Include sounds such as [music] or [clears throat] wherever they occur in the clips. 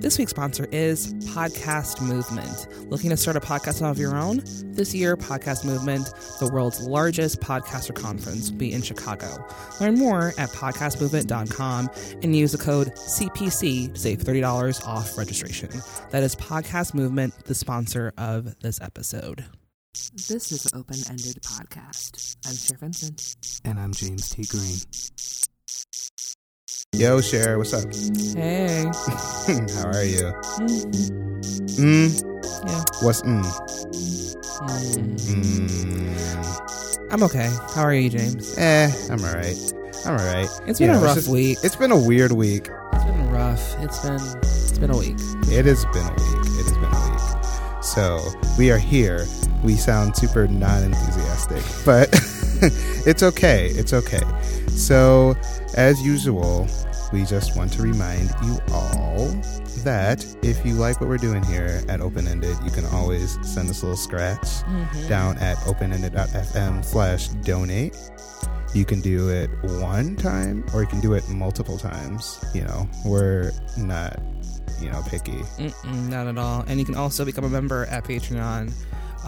This week's sponsor is Podcast Movement. Looking to start a podcast of your own? This year, Podcast Movement, the world's largest podcaster conference, will be in Chicago. Learn more at podcastmovement.com and use the code CPC to save $30 off registration. That is Podcast Movement, the sponsor of this episode. This is an open ended podcast. I'm Cher Vincent. And I'm James T. Green. Yo, Cher, what's up? Hey. [laughs] How are you? Mm, Mm. yeah. What's mm? Mm. Mm. I'm okay. How are you, James? Eh, I'm alright. I'm alright. It's been You a rough just- week. It's been a weird week. It's been rough. It's been it's been a week. It has been a week. It has been a week. So we are here. We sound super non-enthusiastic, but [laughs] it's okay. It's okay. So, as usual, we just want to remind you all that if you like what we're doing here at Open Ended, you can always send us a little scratch Mm-hmm. down at openended.fm slash donate. You can do it one time or you can do it multiple times. You know, we're not, you know, picky. Mm-mm, not at all. And you can also become a member at Patreon,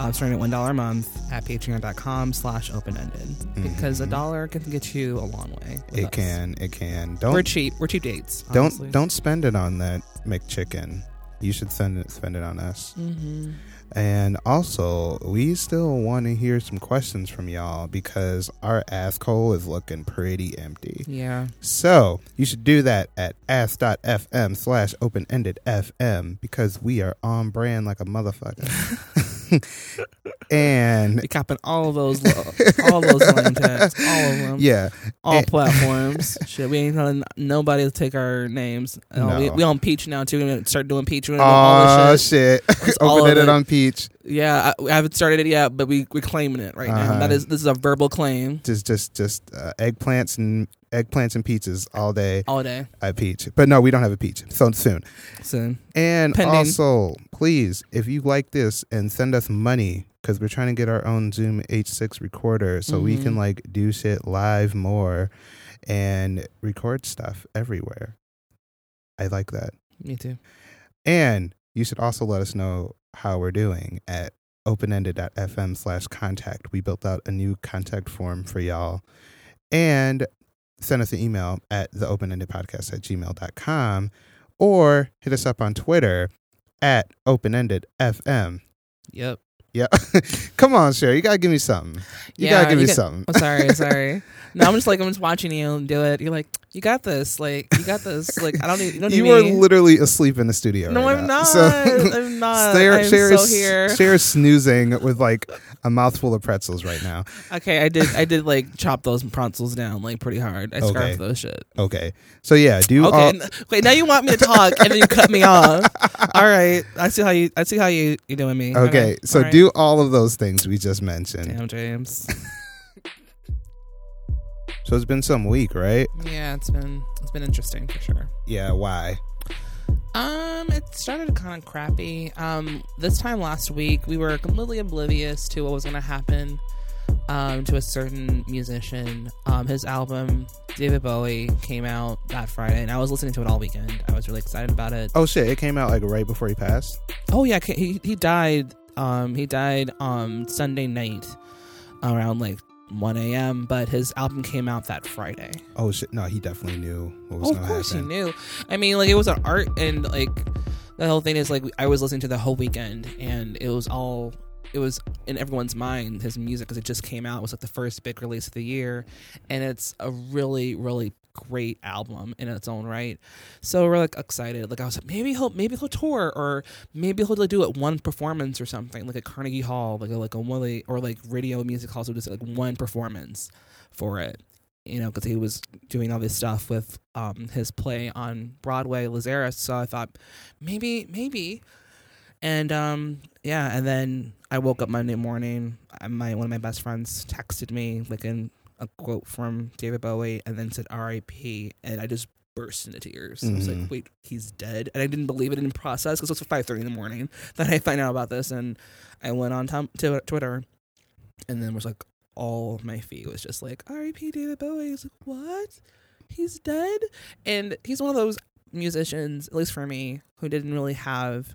uh, starting at one dollar a month at patreon.com slash open ended. Because a dollar can get you a long way. It us. can, it can. Don't, We're cheap. We're cheap dates. don't don't spend it on that McChicken. You should send it spend it on us. Mm-hmm. And also, we still want to hear some questions from y'all because our asshole is looking pretty empty. Yeah. So you should do that at ask.fm slash open ended FM because we are on brand like a motherfucker. [laughs] [laughs] and We capping all those, all those tags, all of them, yeah, all and- platforms. Shit, we ain't telling nobody to take our names. Uh, we, No. we on Peach now too. We're gonna start doing Peach. We're gonna do all oh this shit. shit, [laughs] open it. on peach. Yeah, I, I haven't started it yet, but we we're claiming it right now. Uh-huh. That is this is a verbal claim Just just just uh, eggplants and eggplants and pizzas all day all day at peach. But no, we don't have a peach. So soon. soon. And Pending. also, please, if you like this and send us money, because we're trying to get our own Zoom H6 recorder so we can Mhm. like do shit live more and record stuff everywhere. I like that. Me too. And you should also let us know how we're doing at openended.fm slash contact. We built out a new contact form for y'all. And send us an email at the at gmail.com or hit us up on Twitter at open-ended-fm. Yep. Yeah. [laughs] Come on, Sherry. You gotta give me something. You Yeah, gotta give you me something. I'm sorry, [laughs] sorry. No, I'm just like I'm just watching you do it. You're like, you got this. Like, you got this. Like, I don't need. You don't need You are me. literally asleep in the studio. no, right I'm now. not. So- I'm not. I'm [laughs] so is- here. Cher snoozing with like a mouthful of pretzels right now. Okay, I did. I did like chop those pretzels down like pretty hard. I Okay. scarfed those shit. Okay. So yeah, do Okay, all wait. Now you want me to talk and then you cut me off. All right, I see how you. I see how you you doing me. Okay, so all right. do all of those things we just mentioned. Damn, James. [laughs] So it's been some week, right? Yeah, it's been it's been interesting for sure. Yeah, why? Um, it started kind of crappy. Um, this time last week, we were completely oblivious to what was going to happen. Um, to a certain musician. Um, his album David Bowie came out that Friday, and I was listening to it all weekend. I was really excited about it. Oh shit, it came out like right before he passed. Oh yeah, he he died. Um, he died on Sunday night around like 1 a.m. But his album came out that Friday. Oh shit, no, he definitely knew what was Oh, of gonna course he knew. I mean, like it was an art, and like the whole thing is like I was listening to the whole weekend, and it was all it was in everyone's mind his music because it just came out. It was like the first big release of the year, and it's a really really great album in its own right. So we're like excited. Like I was like, maybe he'll maybe he'll tour or maybe he'll like, do it one performance or something like at Carnegie Hall, like a, like a one or like radio music halls would just like one performance for it. You know, because he was doing all this stuff with um, his play on Broadway, Lazarus. So I thought maybe, maybe, and um, yeah. And then I woke up Monday morning. My one of my best friends texted me like in a quote from David Bowie, and then said R.I.P. And I just burst into tears. I was like, mm-hmm. "Wait, he's dead!" And I didn't believe it in process because it was five thirty in the morning that I find out about this, and I went on tom- to Twitter, and then was like, all my feed was just like R.I.P. David Bowie. I was like, what? He's dead, and he's one of those musicians, at least for me, who didn't really have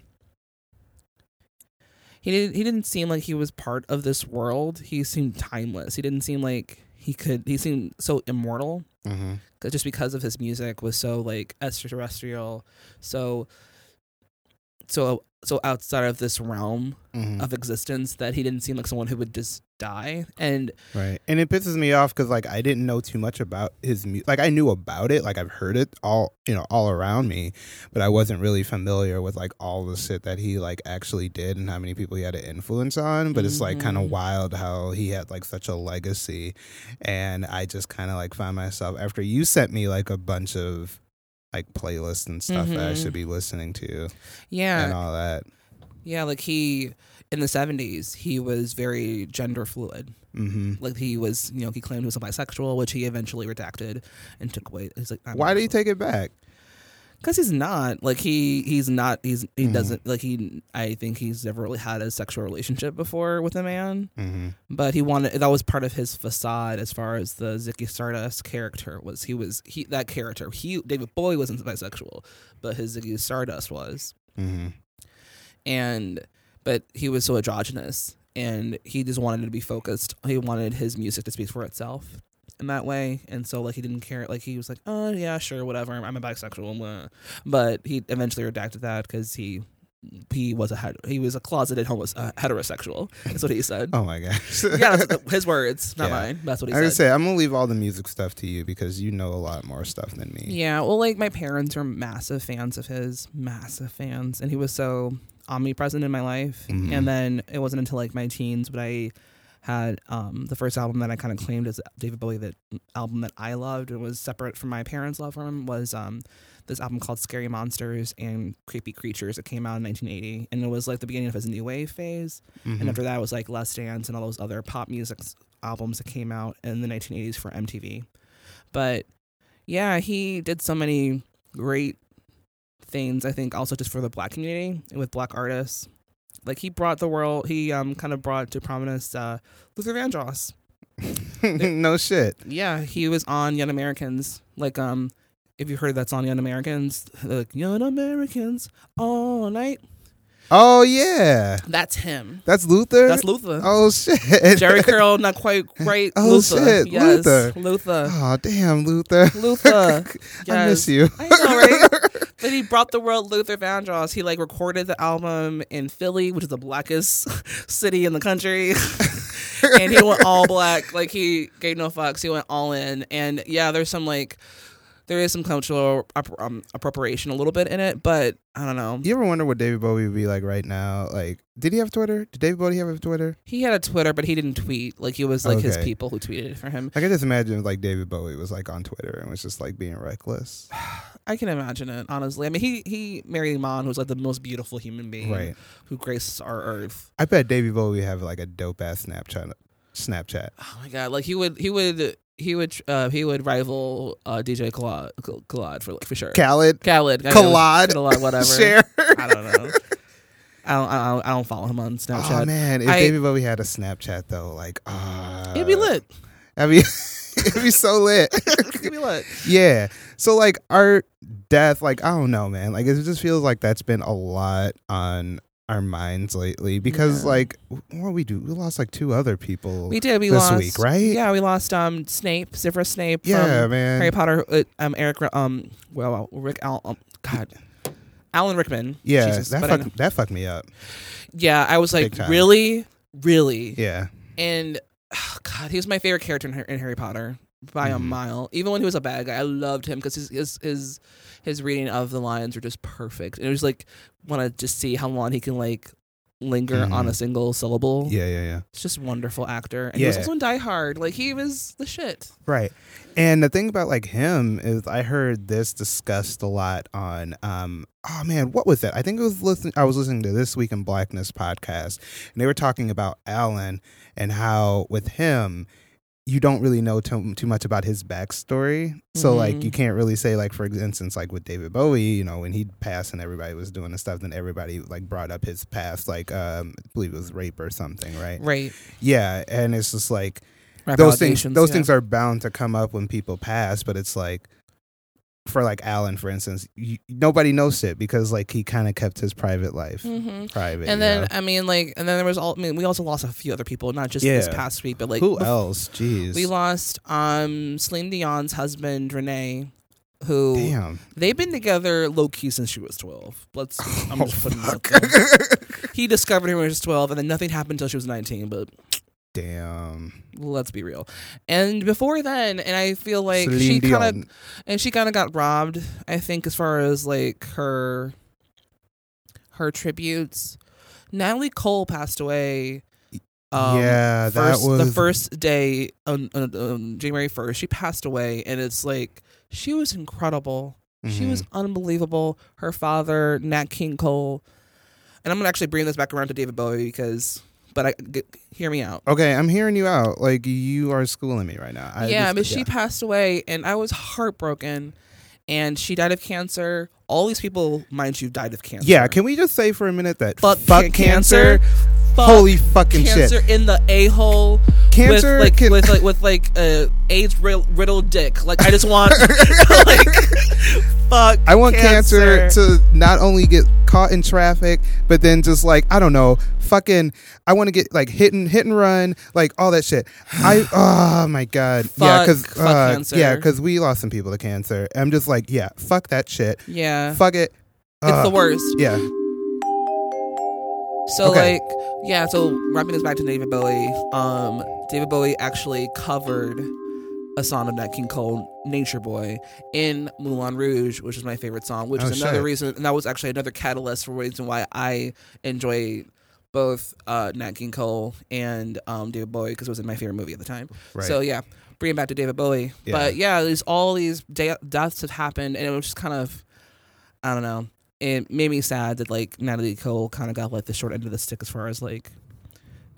he didn't he didn't seem like he was part of this world. He seemed timeless. He didn't seem like he could he seemed so immortal Mm-hmm. just because of his music was so like extraterrestrial, so so so outside of this realm Mm-hmm. of existence that he didn't seem like someone who would just die. And Right. And it pisses me off because like I didn't know too much about his music. Like I knew about it, like I've heard it all, you know, all around me, but I wasn't really familiar with like all the shit that he like actually did and how many people he had an influence on. But it's like kind of Mhm. wild how he had like such a legacy, and I just kind of like found myself after you sent me like a bunch of like playlists and stuff that I Mhm. should be listening to yeah, and all that. Yeah, like he in the seventies, he was very gender fluid. hmm Like he was, you know, he claimed he was a bisexual, which he eventually redacted and took away. He's like, Why did he take it back? Because he's not like he he's not he's he Mhm. doesn't like he. I think he's never really had a sexual relationship before with a man, hmm but he wanted that was part of his facade as far as the Ziggy Stardust character was. He was he that character. He David Bowie wasn't bisexual, but his Ziggy Stardust was. hmm and but he was so androgynous and he just wanted to be focused he wanted his music to speak for itself in that way and so like he didn't care like he was like oh yeah sure whatever i'm a bisexual blah." but he eventually redacted that because he he was a he was a closeted homos- uh, heterosexual that's what he said Oh my gosh. [laughs] yeah [laughs] his words not Yeah. mine that's what he I said gonna say I'm gonna leave all the music stuff to you because you know a lot more stuff than me. Yeah, well, like my parents are massive fans of his, massive fans, and he was so omnipresent in my life. Mhm. And then it wasn't until like my teens, but I had um, the first album that I kind of claimed as David Bowie, that album that I loved and was separate from my parents' love for him was um, this album called Scary Monsters and Creepy Creatures. It came out in 1980, and it was like the beginning of his new wave phase. Mhm. And after that was like Let's Dance and all those other pop music albums that came out in the 1980s for MTV. But yeah, he did so many great things, I think, also just for the black community and with black artists. Like he brought the world, he um kind of brought to prominence uh, Luther Vandross. [laughs] no shit. Yeah, he was on Young Americans. Like um, if you heard that song Young Americans, like Young Americans all night. Oh yeah, That's him. that's Luther. That's Luther. Oh shit. Jheri [laughs] Curl, not quite right. Oh, Luther. shit, Yes, Luther. Luther. Oh damn, Luther. Luther. [laughs] I miss you. I know, right? [laughs] But he brought the world Luther Vandross. He like recorded the album in Philly, which is the blackest city in the country. and he went all black. Like he gave no fucks. He went all in. And yeah, there's some like there is some cultural um, appropriation a little bit in it, but I don't know. You ever wonder what David Bowie would be like right now? Like, did he have Twitter? Did David Bowie have a Twitter? He had a Twitter, but he didn't tweet. Like it was like his people who tweeted for him. I can just imagine like David Bowie was like on Twitter and was just like being reckless. [sighs] I can imagine it, honestly. I mean, he he married Iman, who's like the most beautiful human being Right. who graces our earth. I bet David Bowie have like a dope ass Snapchat. Snapchat. Oh my god! Like he would, he would, he would, uh, he would rival uh, DJ Khaled, Khaled for for sure. Khaled. Khaled, I Khaled. Khaled, whatever. [laughs] Cher. I don't know. I don't, I don't, I don't follow him on Snapchat. Oh man, if I- David Bowie had a Snapchat though, like, uh, It'd be lit. I mean, it'd be so lit. [laughs] It'd be lit. yeah. So like art, death, like I don't know, man. Like it just feels like that's been a lot on our minds lately because Yeah. like what we do, we lost like two other people. We did. We This lost week, right? Yeah, we lost um Snape, Severus Snape. yeah, from man. Harry Potter. Uh, um, Eric. Um, well, Rick. Al, um, God. Alan Rickman. yeah, Jesus, that fucked, that fucked me up. Yeah, I was like, really, really, Yeah. and oh, [sighs] God, he was my favorite character in, in Harry Potter by a Mhm. mile. Even when he was a bad guy, I loved him because his his his his reading of the lines were just perfect. And it was like want to just see how long he can like linger on Mhm. a single syllable. Yeah, yeah, yeah. It's just wonderful actor, and he was Yeah. also in Die Hard. Like he was the shit. Right. And the thing about like him is I heard this discussed a lot on um oh man, what was that? I think it was listening I was listening to this week in Blackness podcast and they were talking about Alan and how with him you don't really know too, too much about his backstory. So like Mhm. you can't really say like for instance like with David Bowie, you know, when he passed and everybody was doing the stuff then everybody like brought up his past like um I believe it was rape or something, right? Right. Yeah, and it's just like Rap those things those yeah. things are bound to come up when people pass but it's like for like Alan, for instance, you, nobody knows it because like he kind of kept his private life hmm private. And then know? I mean, like, and then there was all. I mean, we also lost a few other people, not just this past week, but like who else? Jeez, We lost um Celine Dion's husband René, who damn. they've been together low key since she was twelve. Let's I'm Oh, just putting fuck. there. He discovered her when she was twelve, and then nothing happened until she was nineteen. But damn. let's be real. And before then, and I feel like Celine she kind of and she kind of got robbed. I think as far as like her her tributes. Natalie Cole passed away. Um, yeah, that first, was the first day on, on, on January first. She passed away, and it's like she was incredible. She Mhm. was unbelievable. Her father, Nat King Cole, and I'm gonna actually bring this back around to David Bowie because, but I g- hear me out. Okay, I'm hearing you out. Like you are schooling me right now. I yeah, just- but she passed away, and I was heartbroken. And she died of cancer. All these people, mind you, died of cancer. Yeah, can we just say for a minute that Fuck fuck ca- cancer? cancer. Fuck Holy fucking cancer shit! in the a hole. Cancer with like can- with like [laughs] with like uh, AIDS riddled dick. Like I just want [laughs] like fuck. I want cancer. to not only get caught in traffic, but then just like I don't know, fucking. I want to get like hit and hit and run, like all that shit. I [sighs] oh my god, yeah, because uh, yeah, because we lost some people to cancer. I'm just like, yeah, fuck that shit, Yeah, fuck it. it's Uh, the worst. Yeah, So Okay. like yeah, so wrapping this back to David Bowie. Um, David Bowie actually covered a song of Nat King Cole, "Nature Boy," in Moulin Rouge, which is my favorite song. Which Oh, is another shit. reason, and that was actually another catalyst for reason why I enjoy both uh, Nat King Cole and um, David Bowie because it was in my favorite movie at the time. right. So yeah, bring it back to David Bowie. Yeah. But yeah, there's all these de- deaths have happened, and it was just kind of, I don't know. It made me sad that like Natalie Cole kind of got like the short end of the stick as far as like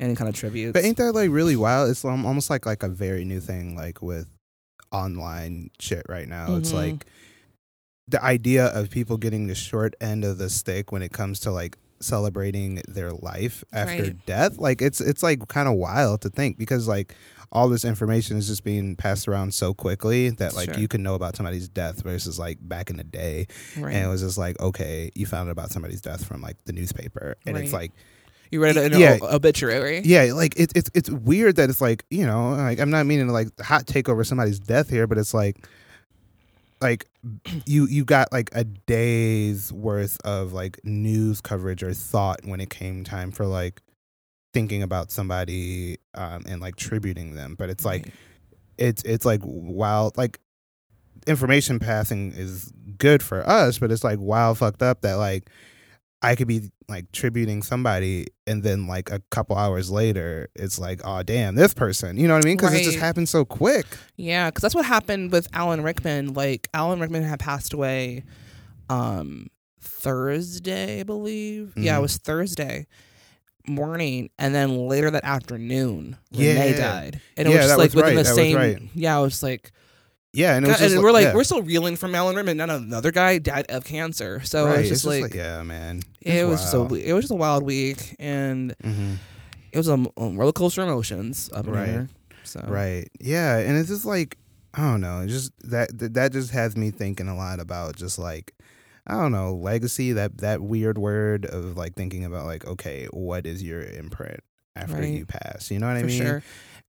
any kind of tributes. But ain't that like really wild? It's almost like like a very new thing, like with online shit right now. It's Mhm. like the idea of people getting the short end of the stick when it comes to like celebrating their life after Right. death. Like it's it's like kind of wild to think because like all this information is just being passed around so quickly that like Sure. you can know about somebody's death versus like back in the day right. and it was just like okay you found out about somebody's death from like the newspaper and it's like you read it in yeah. an obituary. yeah, like it's it's it's weird that it's like you know, like I'm not meaning to like hot take over somebody's death here, but it's like, like [clears throat] you you got like a day's worth of like news coverage or thought when it came time for like thinking about somebody um and like tributing them, but it's like Right. it's it's like wild like information passing is good for us, but it's like wild fucked up that like I could be like tributing somebody and then like a couple hours later it's like oh damn this person you know what I mean because it just happened so quick Yeah, because that's what happened with Alan Rickman. Like Alan Rickman had passed away um Thursday, I believe. Yeah, Mhm. it was Thursday morning, and then later that afternoon, René Yeah. died, and it Yeah, was just like was within right, the that same. right. Yeah, I was like, yeah and it was God, just and we're like, yeah. we're still reeling from Alan Rickman. And another guy died of cancer, so right. it was it's just like, yeah man it was just a it was just a wild week, and Mhm. it was a, a roller coaster of emotions up in Right. here. So right yeah and it's just like I don't know just that that just has me thinking a lot about just like I don't know legacy that that weird word of like thinking about like okay what is your imprint after Right. you pass you know what I for mean sure.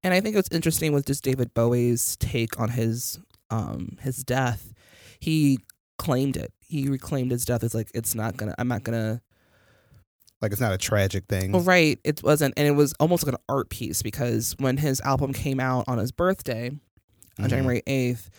And I think it's interesting with just David Bowie's take on his um his death. He claimed it. He reclaimed his death. It's like it's not gonna. I'm not gonna. like it's not a tragic thing Well, right. It wasn't, and it was almost like an art piece because when his album came out on his birthday on Mhm. January eighth,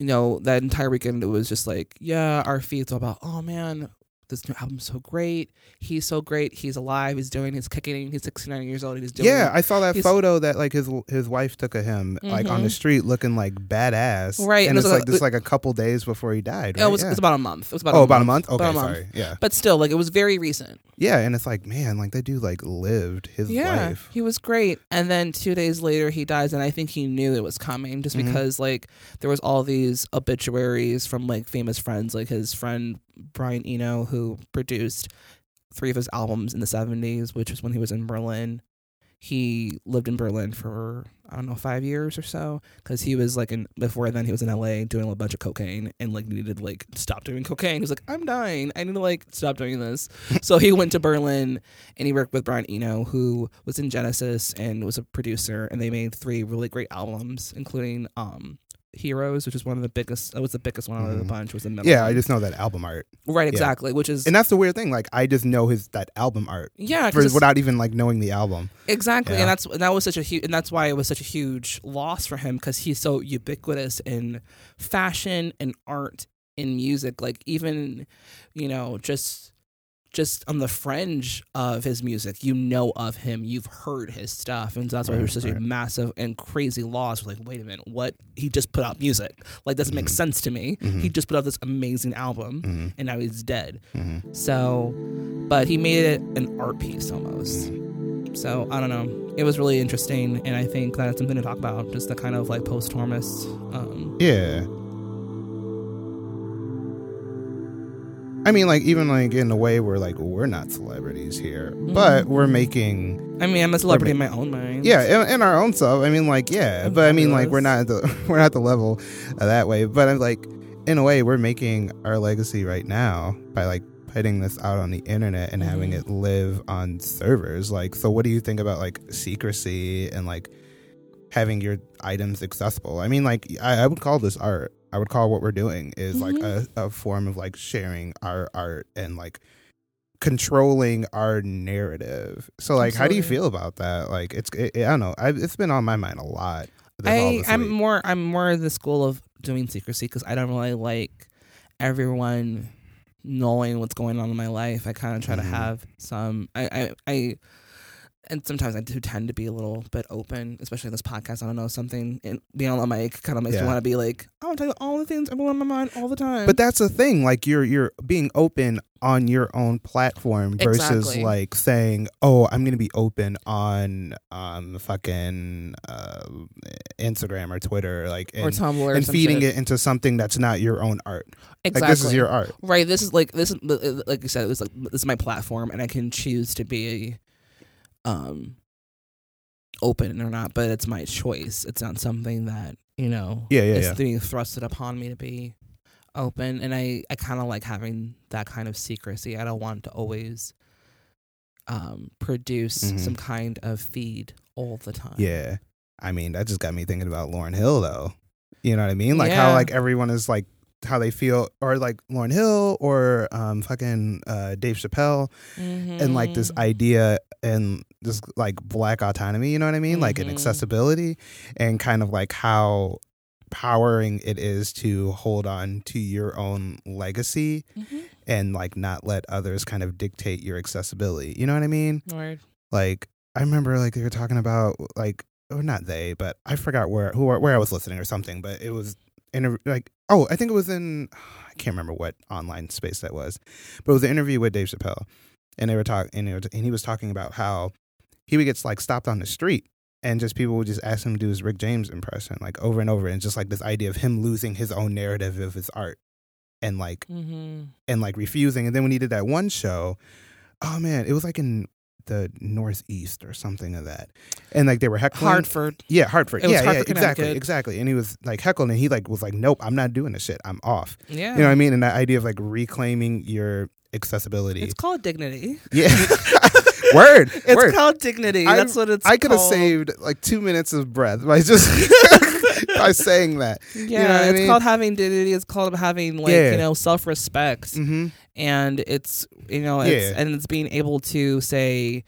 you know that entire weekend it was just like, yeah, our feeds all about, oh man, this new album's so great. He's so great. He's alive. He's doing. He's kicking. He's 69 years old. And he's doing. Yeah, I saw that he's- photo that like his his wife took of him like on the Mhm. street looking like badass. Right, and it was it's like- like this like a couple days before he died. it was, yeah. it was about a month. It was about oh a about a month. month. Okay, About a month. sorry. Yeah, But still, like it was very recent. yeah, and it's like man, like that dude like lived his yeah, life. he was great. And then two days later, he dies, and I think he knew it was coming just Mhm. because like there was all these obituaries from like famous friends, like his friend Brian Eno, who produced three of his albums in the '70s, which was when he was in Berlin. he lived in Berlin for I don't know five years or so because he was like in before then he was in L.A. doing a bunch of cocaine and like needed to like stop doing cocaine. He was like, I'm dying. I need to like stop doing this. [laughs] so he went to Berlin and he worked with Brian Eno, who was in Genesis and was a producer, and they made three really great albums, including um Heroes, which is one of the biggest. it was the biggest one out of the Mhm. bunch. Was the middle Yeah. I just know that album art, right exactly, which is and that's the weird thing. Like, I just know his that album art yeah, 'cause for, it's- without even like knowing the album. Exactly, Yeah. and that's that was such a huge, and that's why it was such a huge loss for him because he's so ubiquitous in fashion and art and music. Like even, you know, just just on the fringe of his music, you know of him, you've heard his stuff, and that's why it was Right, a massive and crazy loss. Like, wait a minute, what? He just put out music. Like, doesn't make Mhm. sense to me. Mhm. He just put out this amazing album, hmm and now he's dead. hmm So, but he made it an art piece almost. So I don't know. It was really interesting, and I think that's something to talk about. Just the kind of like post-traumatist. Um, Yeah. I mean, like even like in a way where like we're not celebrities here, but we're making I mean, I'm a celebrity in my own mind. yeah in, in our own self. I mean, like yeah, I'm but I mean, like we're not at the [laughs] we're not at the level of that way. But I'm like in a way, we're making our legacy right now by like putting this out on the internet and having Mhm. it live on servers. Like, so what do you think about like secrecy and like having your items accessible? I mean, like I, I would call this art. I would call what we're doing is like a, a form of like sharing our art and like controlling our narrative. So like, how do you feel about that? Like, it's it, I don't know. I, it's been on my mind a lot. I I'm week. more I'm more the school of doing secrecy because I don't really like everyone knowing what's going on in my life. I kind of try Mhm. to have some. I, I I and sometimes I do tend to be a little bit open, especially in this podcast. I don't know something and being on the mic kind of makes Yeah. me want to be like, I want to tell you all the things that are on my mind all the time. But that's the thing. Like you're you're being open on your own platform versus Exactly. like saying, "Oh, I'm going to be open on um fucking uh, Instagram or Twitter, like or Tumblr or and feeding shit. it into something that's not your own art. Exactly. Like this is your art. right. This is like this is like you said. It was like this is my platform, and I can choose to be um open or not. But it's my choice. It's not something that you know. Yeah, yeah, it's yeah. being thrusted upon me to be open, and I I kind of like having that kind of secrecy. I don't want to always um produce Mhm. some kind of feed all the time. Yeah. I mean, that just got me thinking about Lauryn Hill though. You know what I mean? Like Yeah. how like everyone is like how they feel or like Lauryn Hill or um fucking uh Dave Chappelle and like this Mhm. idea and this like black autonomy, you know what I mean? Like an Mhm. accessibility and kind of like how powering it is to hold on to your own legacy Mhm. and like not let others kind of dictate your accessibility. You know what I mean? Word. Like I remember like they were talking about like or not they, but I forgot where who where I was listening or something, but it was in a, like oh, I think it was in I can't remember what online space that was. But it was an interview with Dave Chappelle. And they were talking and, and he was talking about how he would get like stopped on the street and just people would just ask him to do his Rick James impression like over and over and just like this idea of him losing his own narrative of his art and like Mm-hmm. and like refusing. And then when he did that one show, oh man, it was like in the Northeast or something of that. And like they were heckling. Hartford. Yeah, Hartford. Yeah, Hartford, yeah, exactly, exactly. And he was like heckling, and he like was like, "Nope, I'm not doing this shit. I'm off." Yeah. You know what I mean? And that idea of like reclaiming your accessibility. It's called dignity. yeah, [laughs] [laughs] word, It's word. called dignity. I- That's what it's. I could have saved like two minutes of breath by just [laughs] [laughs] by saying that. Yeah, know what I it's mean? called having dignity. It's called having like Yeah. you know self respect, hmm and it's you know it's Yeah. and it's being able to say,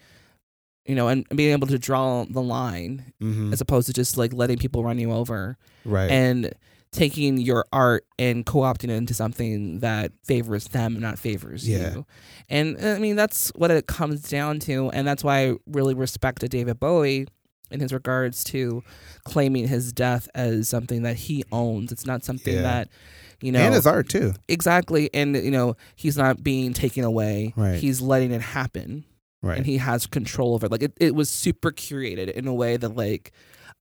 you know, and being able to draw the line hmm as opposed to just like letting people run you over Right. and taking your art and co-opting it into something that favors them, not favors Yeah. you. And I mean that's what it comes down to, and that's why I really respect David Bowie in his regards to claiming his death as something that he owns. It's not something Yeah. that you know and his art too. exactly, and you know he's not being taken away. Right. He's letting it happen, Right. and he has control over it. Like it, it was super curated in a way that like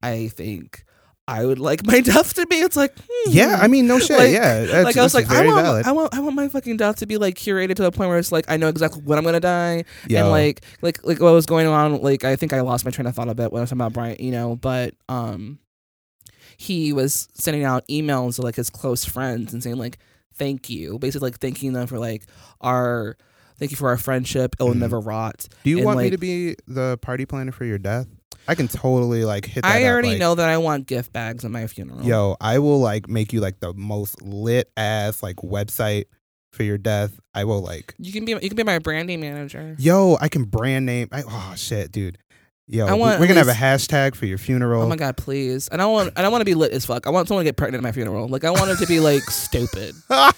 I think I would like my [laughs] death to be. It's like, hmm. Yeah, I mean, no shit. Like- yeah, like I was like, I want, valid. I want, I want my fucking death to be like curated to the point where it's like I know exactly when I'm gonna die, Yo. and like, like, like what was going on. Like, I think I lost my train of thought a bit when I was talking about Brian, you know, but um, he was sending out emails to like his close friends and saying like, thank you, basically like thanking them for like our, thank you for our friendship. It will Mhm. never rot. Do you and, want me to be the party planner for your death? I can totally like hit that. I up, already like, know that I want gift bags at my funeral. Yo, I will like make you like the most lit ass like website for your death. I will like. you can be, you can be my branding manager. Yo, I can brand name. I, oh shit, dude. Yo, I want we're gonna have a hashtag for your funeral. Oh my god, please! And I want, and I want to be lit as fuck. I want someone to get pregnant at my funeral. Like I want it to be like [laughs] stupid. [laughs] I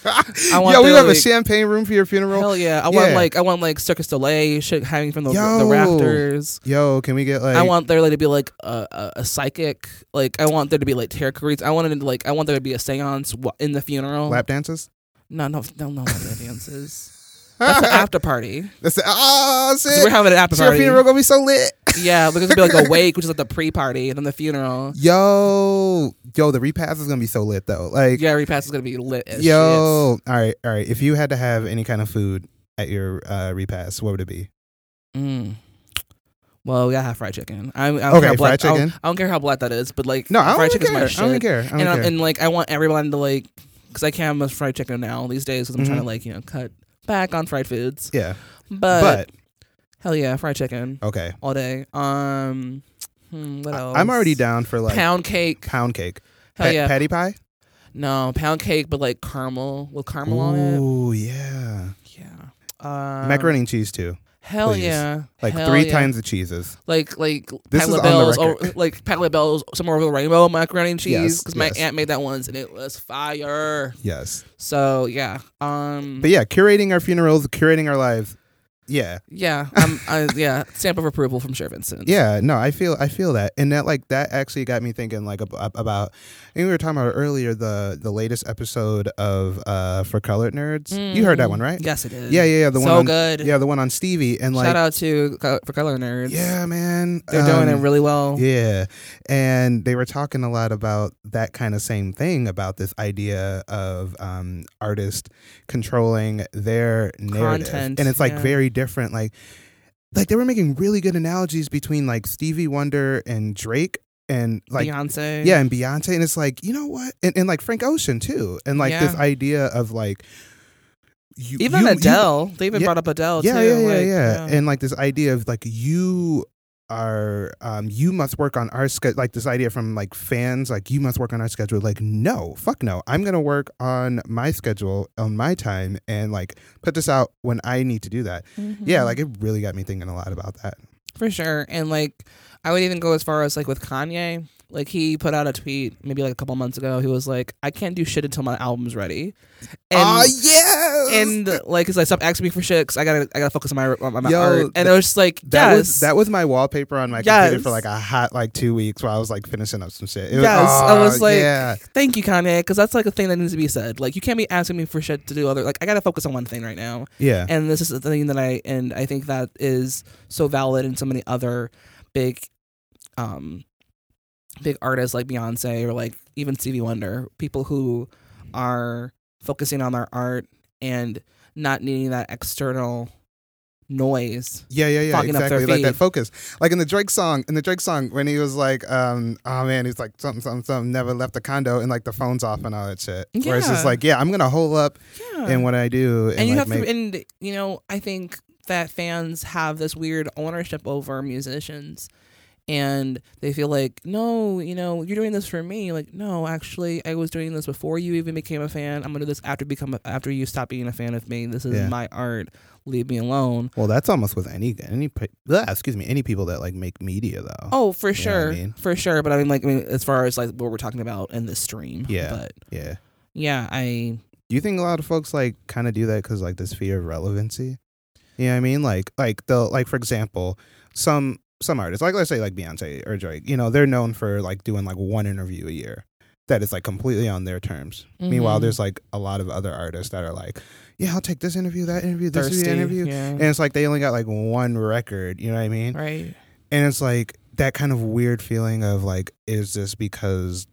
want Yo, we have a champagne room for your funeral. Hell yeah! I want like I want like Cirque du Soleil shit hanging from the, Yo. the rafters. Yo, can we get like? I want there like, to be like a, a, a psychic. Like I want there to be like tarot cards. I wanted to like I want there to be a séance in the funeral. lap dances. no, no, no, no, lap dances. That's the [laughs] after party. That's the, oh shit. we're having an after So your funeral gonna be so lit. Yeah, because it'll be like [laughs] a wake, which is like the pre-party, and then the funeral. Yo, yo, the repast is gonna be so lit though. Like, Yeah, repass is gonna be lit as yo, all right, all right. If you had to have any kind of food at your uh, repast, what would it be? shit. Mm. Well, we gotta have fried chicken. I, I don't Okay, care how black, fried I don't- chicken? I don't care how black that is, but like No, I don't fried chicken's care. my I don't care. I don't and, I- care. and like I want everyone to like because I can't have fried chicken now these days because I'm trying Mhm. to like you know cut back on fried foods. yeah, But, but hell yeah, fried chicken okay. all day. Um, hmm, what else? I- I'm already down for like pound cake. pound cake. Hell Pa- yeah, patty pie. no pound cake, but like caramel with caramel on it. Oh yeah. Yeah, um, Macaroni and cheese too. Hell please. yeah, Like Hell three yeah. times the cheeses. like like This Pat is on LaBelle's or like Patti LaBelle's somewhere over the rainbow macaroni and cheese Yes, because my yes. aunt made that once and it was fire. Yes. So yeah, um, But yeah, curating our funerals, curating our lives. Yeah. yeah, um, I, yeah, stamp of approval from Cher Vincent. Yeah, no, I feel I feel that, and that like that actually got me thinking like ab- about. I think we were talking about earlier the the latest episode of uh for colored nerds. You heard that Mm, one, right? Yes, it is. Yeah, yeah, yeah. The so one on, good. Yeah, the one on Stevie, and like Shout out to Co- for color nerds. yeah, man, they're doing it um, really well. Yeah, and they were talking a lot about that kind of same thing about this idea of um, artists controlling their narrative, Content, and it's like yeah. very different. Like, like they were making really good analogies between like Stevie Wonder and Drake, and like Beyonce. yeah, and Beyonce, and it's like you know what, and, and like Frank Ocean too, and like this idea of like. You, even you- you- Adele. they even Yeah. brought up Adele yeah, too. yeah, yeah, like, yeah, And like this idea of like you are um you must work on our schedule like this idea from like fans like you must work on our schedule like no fuck no i'm gonna work on my schedule on my time and like put this out when i need to do that yeah Mhm. like it really got me thinking a lot about that for sure. And like, I would even go as far as like with Kanye. Like he put out a tweet maybe like a couple months ago. He was like, "I can't do shit until my album's ready." And, oh yes and like, cause like, stop asking me for shit. Cause I gotta, I gotta focus on my on my Yo, art. And it was just like, that yes, was that was my wallpaper on my computer for like a hot like two weeks while I was like finishing up some shit. It was, Yes, I was oh, like- yeah, Thank you, Kanye, because that's like a thing that needs to be said. Like, you can't be asking me for shit to do other. Like, I gotta focus on one thing right now. yeah, and this is the thing that I and I think that is so valid in so many other big um big artists like Beyonce or like even Stevie Wonder, people who are focusing on their art and not needing that external noise. Yeah, yeah, yeah, fogging up their exactly. Like that focus. Like in the Drake song, in the Drake song, when he was like, um, oh man, he's like something, something, something, never left the condo and like the phone's off and all that shit. Where it's just like, yeah, I'm gonna hole up Yeah. in what I do and, and you like have make to and you know, I think that fans have this weird ownership over musicians and they feel like no you know you're doing this for me like no actually i was doing this before you even became a fan i'm gonna do this after become a, after you stop being a fan of me this is Yeah. my art leave me alone Well, that's almost with any any blah, excuse me, any people that like make media though. oh for You what I sure mean? for sure but i mean like I mean, as far as like what we're talking about in this stream Yeah. but Yeah. yeah i Do you think a lot of folks like kind of do that because like this fear of relevancy? You know what I mean? Like like the like for example, some some artists like let's say like Beyonce or Drake, you know, they're known for like doing like one interview a year that is like completely on their terms. Meanwhile, Mhm. there's like a lot of other artists that are like, yeah, I'll take this interview, that interview, this thirsty interview, yeah and it's like they only got like one record. You know what I mean? right And it's like that kind of weird feeling of like, is this because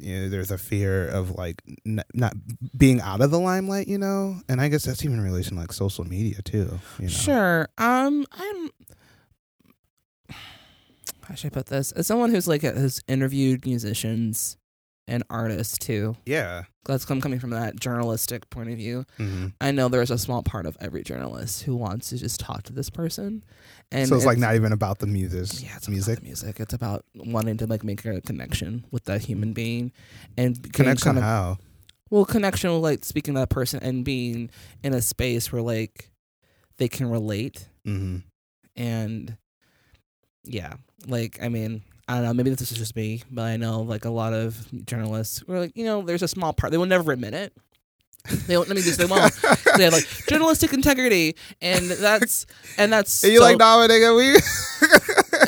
you know, there's a fear of like n- not being out of the limelight, you know? And I guess that's even in relation to like social media too. You know? Sure. Um, I'm. How should I put this? As someone who's like has interviewed musicians and artists too, Yeah. that's come coming from that journalistic point of view. hmm I know there's a small part of every journalist who wants to just talk to this person, and so it's, like not even about the music. yeah, it's music. Music. It's about wanting to like make a connection with that human being, and Connection kind of how? well connection with like speaking to that person and being in a space where like they can relate hmm and yeah like i mean i don't know maybe this is just me but i know like a lot of journalists were like you know there's a small part they will never admit it they won't let me just they won't [laughs] they have like journalistic integrity and that's and that's And you so- like, nah, nigga, we.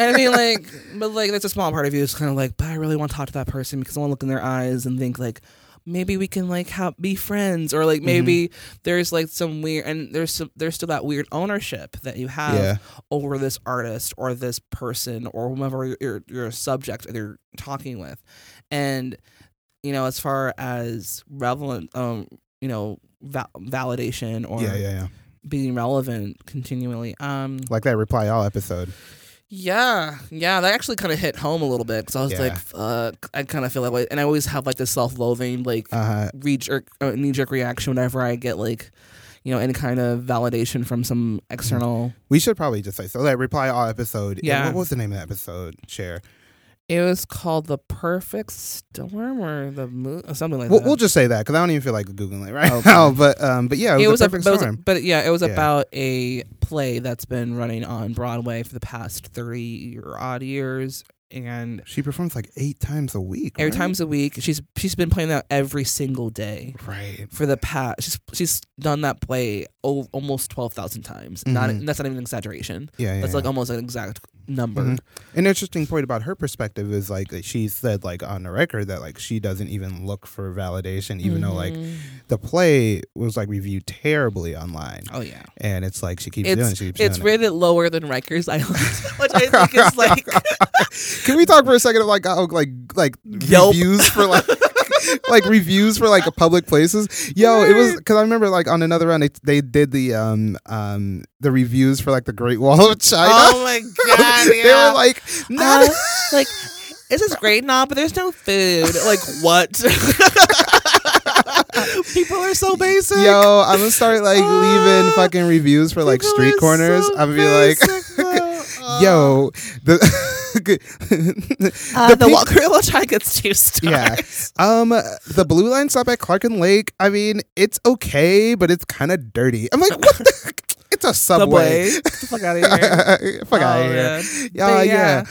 and I mean, like, [laughs] but like, that's a small part of you. It's kind of like, but I really want to talk to that person because I want to look in their eyes and think like, maybe we can like have, be friends, or like maybe there's like some weird, and there's some, there's still that weird ownership that you have yeah. over this artist or this person or whomever you're a subject that you're talking with, and you know, as far as relevant, um, you know, va- validation or Yeah, yeah, yeah. being relevant continually, um. Like that reply all episode. Yeah, yeah, that actually kind of hit home a little bit because I was Yeah. like, "Fuck," I kind of feel that way, and I always have like this self-loathing, like Uh huh. knee jerk, uh, knee jerk reaction whenever I get like, you know, any kind of validation from some external. We should probably just say so. That reply all episode. Yeah. What was the name of the episode? Cher. It was called the Perfect Storm or the moon, or something like We'll, that. we'll just say that because I don't even feel like googling it right Okay. [laughs] now. But um, but yeah, it was, it was, a perfect but, it was a- storm. but yeah, it was Yeah. about a play that's been running on Broadway for the past three or odd years, and she performs like eight times a week. every right? times a week, she's she's been playing that every single day. Right. for the past she's she's done that play o- almost 12,000 times. Not Mhm. that's not even an exaggeration. Yeah. yeah That's yeah. like almost an exact number. Mhm. An interesting point about her perspective is like that she said like on the record that like she doesn't even look for validation, even though like Mhm. the play was like reviewed terribly online, Oh yeah. and it's like she keeps It's- doing it. She keeps It's doing it. rated lower than Rikers Island, [laughs] which I think is [laughs] like Can we talk for a second of like how like like Yelp. reviews for like [laughs] like reviews for like a public places? Yo, it was because I remember like on another run they they did the um um the reviews for like the Great Wall of China. Oh my [laughs] god, they were like, not Uh, like this is great now, but there's no food. Like what? [laughs] People are so basic. Yo, I'm gonna start like leaving Ah, fucking reviews for like People street corners. so I'm gonna be like. Yo, the [laughs] Uh, the the peop- Walker Little Chai gets two stars. Yeah. um the blue line stop at Clark and Lake. I mean, it's okay, but it's kind of dirty. I'm like, what the? [laughs] It's a subway. Subway. Get the fuck out of here. [laughs] Fuck out Oh, of here. Yeah, But yeah.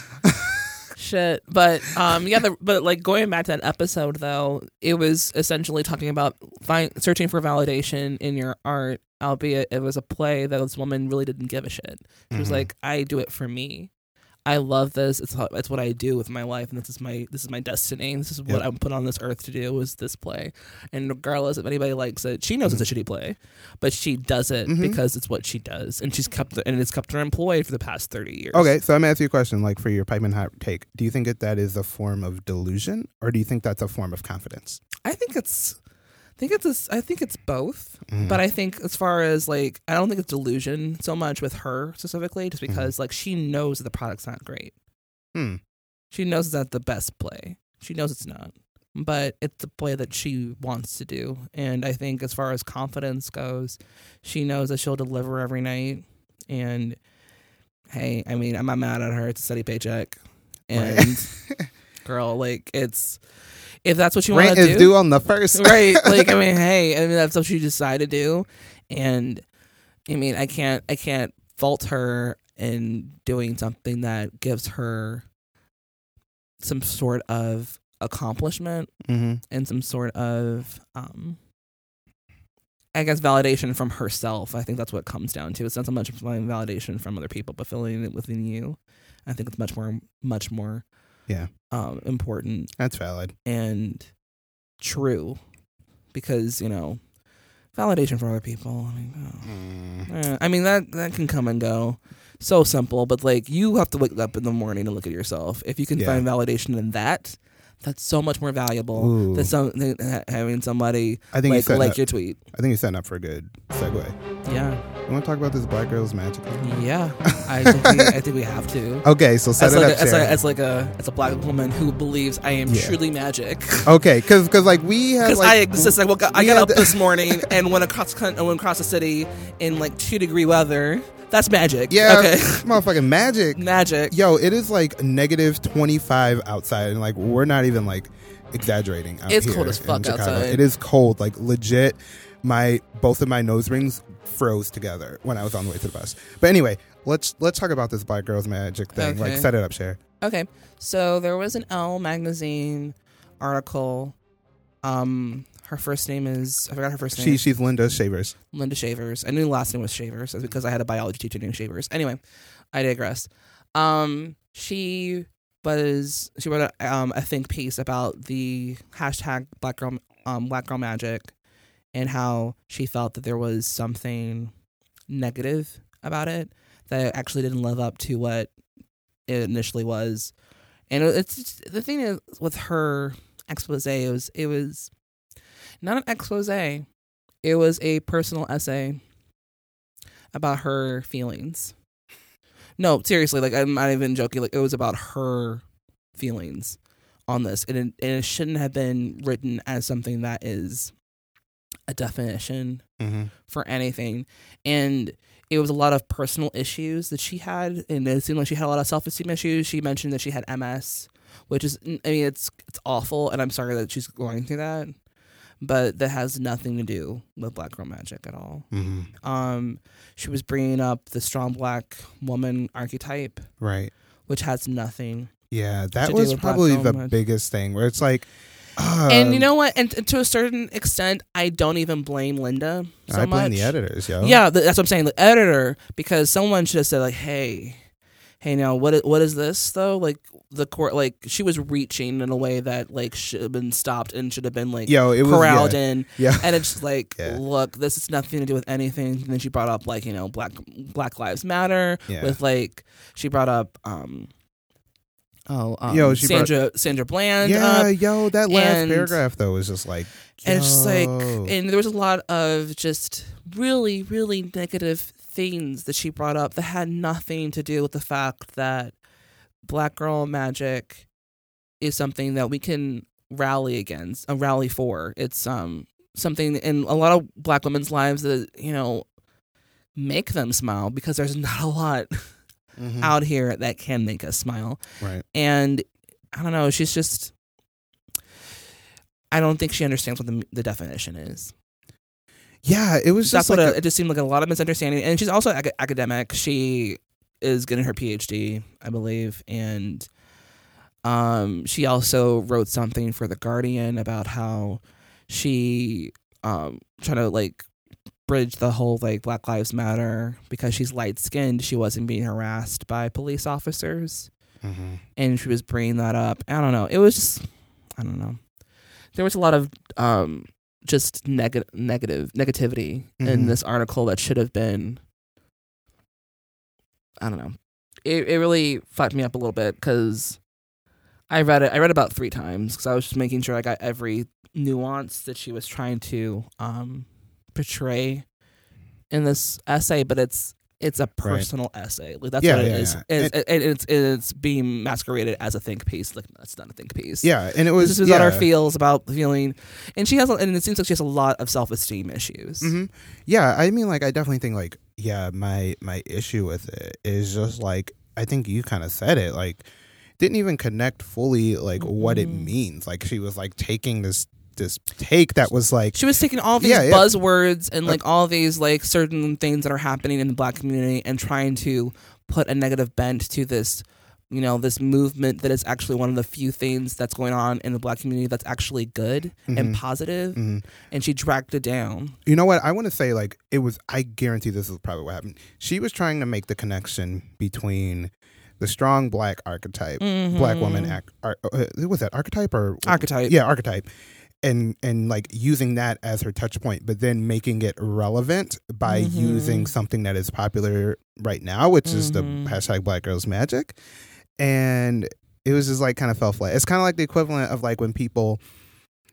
Shit. But um yeah, the, but like going back to that episode though, it was essentially talking about find, searching for validation in your art, albeit it was a play that this woman really didn't give a shit. She was Mhm. like, I do it for me. I love this. It's how, it's what I do with my life, and this is my this is my destiny. This is what I'm put on this earth to do. Is this play? And regardless if anybody likes it, she knows it's a Mm-hmm. shitty play, but she does it Mhm. because it's what she does, and she's kept and it's kept her employed for the past thirty years. Okay, so I'm gonna ask you a question, like for your pipe and hot take. Do you think that that is a form of delusion, or do you think that's a form of confidence? I think it's. I think it's. A, I think it's both. Mhm. But I think as far as like, I don't think it's delusion so much with her specifically, just because like she knows that the product's not great. Hmm. She knows it's not the best play. She knows it's not. But it's the play that she wants to do. And I think as far as confidence goes, she knows that she'll deliver every night. And hey, I mean, I'm not mad at her. It's a steady paycheck. And [laughs] girl, like it's if that's what you want to is do. due on the first. [laughs] right. Like I [laughs] mean, hey, I mean that's what she decided to do. And I mean, I can't I can't fault her in doing something that gives her some sort of accomplishment hmm and some sort of um I guess validation from herself. I think that's what it comes down to. It's not so much validation from other people, but feeling it within you. I think it's much more much more Yeah. um important That's valid. and true because, you know, validation for other people. I mean, oh. Mm. Eh, I mean that that can come and go. so simple, but like you have to wake up in the morning and look at yourself. If you can Yeah. find validation in that, that's so much more valuable Ooh. than some than ha- having somebody I think like like that- your tweet. I think you're setting up for a good segue. Yeah, You want to talk about this Black Girls Magic? thing? yeah. [laughs] I think we, I think we have to. Okay, so set As it like, up, a, as, a, as like a as a black woman who believes I am Yeah. truly magic. okay, because because like we have Because like I exist. Like, well, I got up this morning and went across and went across the city in like two degree weather. That's magic. yeah, Okay. [laughs] motherfucking magic. magic. Yo, it is like negative 25 outside, and like we're not even like exaggerating. Out It's cold as fuck outside. It is cold, like legit. My both of my nose rings froze together when I was on the way to the bus. But anyway, let's let's talk about this Black Girls Magic thing. Like, set it up, Cher. Okay. So there was an Elle magazine article. Um, her first name is I forgot her first name. She she's Linda Chavers. Linda Chavers. I knew the last name was Shavers that's because I had a biology teacher named Shavers. Anyway, I digress. Um, she was she wrote a, um, a think piece about the hashtag Black Girl um, Black Girl Magic and how she felt that there was something negative about it that actually didn't live up to what it initially was. And it's the thing is with her expose it was it was not an expose it was a personal essay about her feelings. No, seriously, like I'm not even joking. Like it was about her feelings on this, and it, and it shouldn't have been written as something that is a definition Mm-hmm. for anything. And it was a lot of personal issues that she had, and it seemed like she had a lot of self esteem issues. She mentioned that she had MS, which is, I mean, it's it's awful, and I'm sorry that she's going through that, but that has nothing to do with Black Girl Magic at all. Mm-hmm. Um, she was bringing up the strong black woman archetype, Right. which has nothing. Yeah, that was probably the Magic. biggest thing where it's like, and you know what? And to a certain extent, I don't even blame Linda so I blame much. the editors, yo. Yeah, that's what I'm saying. The editor, because someone should have said like, "Hey, hey, now what? What is this though? Like the court, like she was reaching in a way that like should have been stopped and should have been like Yo, it was corralled yeah, in. yeah. And it's like, [laughs] Yeah. look, this has nothing to do with anything. And then she brought up like you know Black Black Lives Matter Yeah. with like she brought up um. Oh, um, Yo, she brought- Sandra Sandra Bland yeah, up, yo, that last and- paragraph though was just like, and it's just like, and there was a lot of just really, really negative things that she brought up that had nothing to do with the fact that black girl magic is something that we can rally against, a rally for. It's um something in a lot of black women's lives that you know make them smile because there's not a lot Mhm. out here that can make us smile right. and I don't know. She's just. I don't think she understands what the the definition is. Yeah, it was That's just what like a, it just seemed like a lot of misunderstanding. And she's also ac- academic. She is getting her PhD, I believe, and um, she also wrote something for the Guardian about how she um trying to like bridge the whole like Black Lives Matter because she's light skinned. She wasn't being harassed by police officers a, Mhm. and she was bringing that up. I don't know. It was just, I don't know. There was a lot of um, just negative, negative, negativity in Mhm. this article that should have been. I don't know. It it really fucked me up a little bit because I read it. I read about three times because I was just making sure I got every nuance that she was trying to um, portray in this essay. But it's it's a personal essay. Like that's Yeah, what it yeah, is. yeah. It's, it, it's it's being masqueraded as a think piece. Like that's not a think piece. Yeah, and it was this is yeah. about her feels about feeling, and she has, a, and it seems like she has a lot of self esteem issues. hmm Yeah, I mean, like, I definitely think, like, yeah, my my issue with it is just like I think you kind of said it, like, didn't even connect fully, like, what it Mhm. means. Like, she was like taking this this take that was like, She was taking all these Yeah, yeah. buzzwords and like all these like certain things that are happening in the black community and trying to put a negative bent to this, you know, this movement that is actually one of the few things that's going on in the black community that's actually good Mhm. and positive. mhm. And she dragged it down. you know what? I want to say, like, it was. I guarantee this is probably what happened. She was trying to make the connection between the strong black archetype, black woman, Mhm. ac- ar- uh, was that archetype or archetype. yeah, archetype, and and like using that as her touch point, but then making it relevant by Mhm. using something that is popular right now, which is the Mhm. hashtag Black Girls Magic, and it was just like kind of fell flat. It's kind of like the equivalent of like when people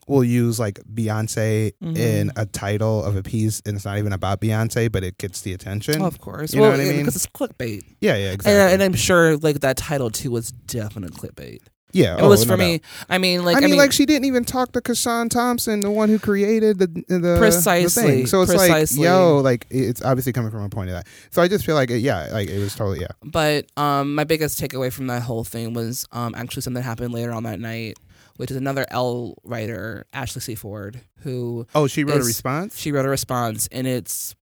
will use like Beyonce Mhm. in a title of a piece, and it's not even about Beyonce, but it gets the attention. of course. You know well, what I mean? Because it's clickbait. yeah, yeah, exactly. And, and I'm sure like that title too was definite clickbait. Yeah, It oh, was no for doubt. me. I mean, like I mean, like she didn't even talk to CaShawn Thompson, the one who created the the the Precisely, thing. So it's precisely. like, yo, like it's obviously coming from a point of that. So I just feel like, it, yeah, like it was totally yeah. But um, my biggest takeaway from that whole thing was um, actually something that happened later on that night, which is another Elle writer, Ashley C. Ford, who Oh, she wrote a response. she wrote a response, and it's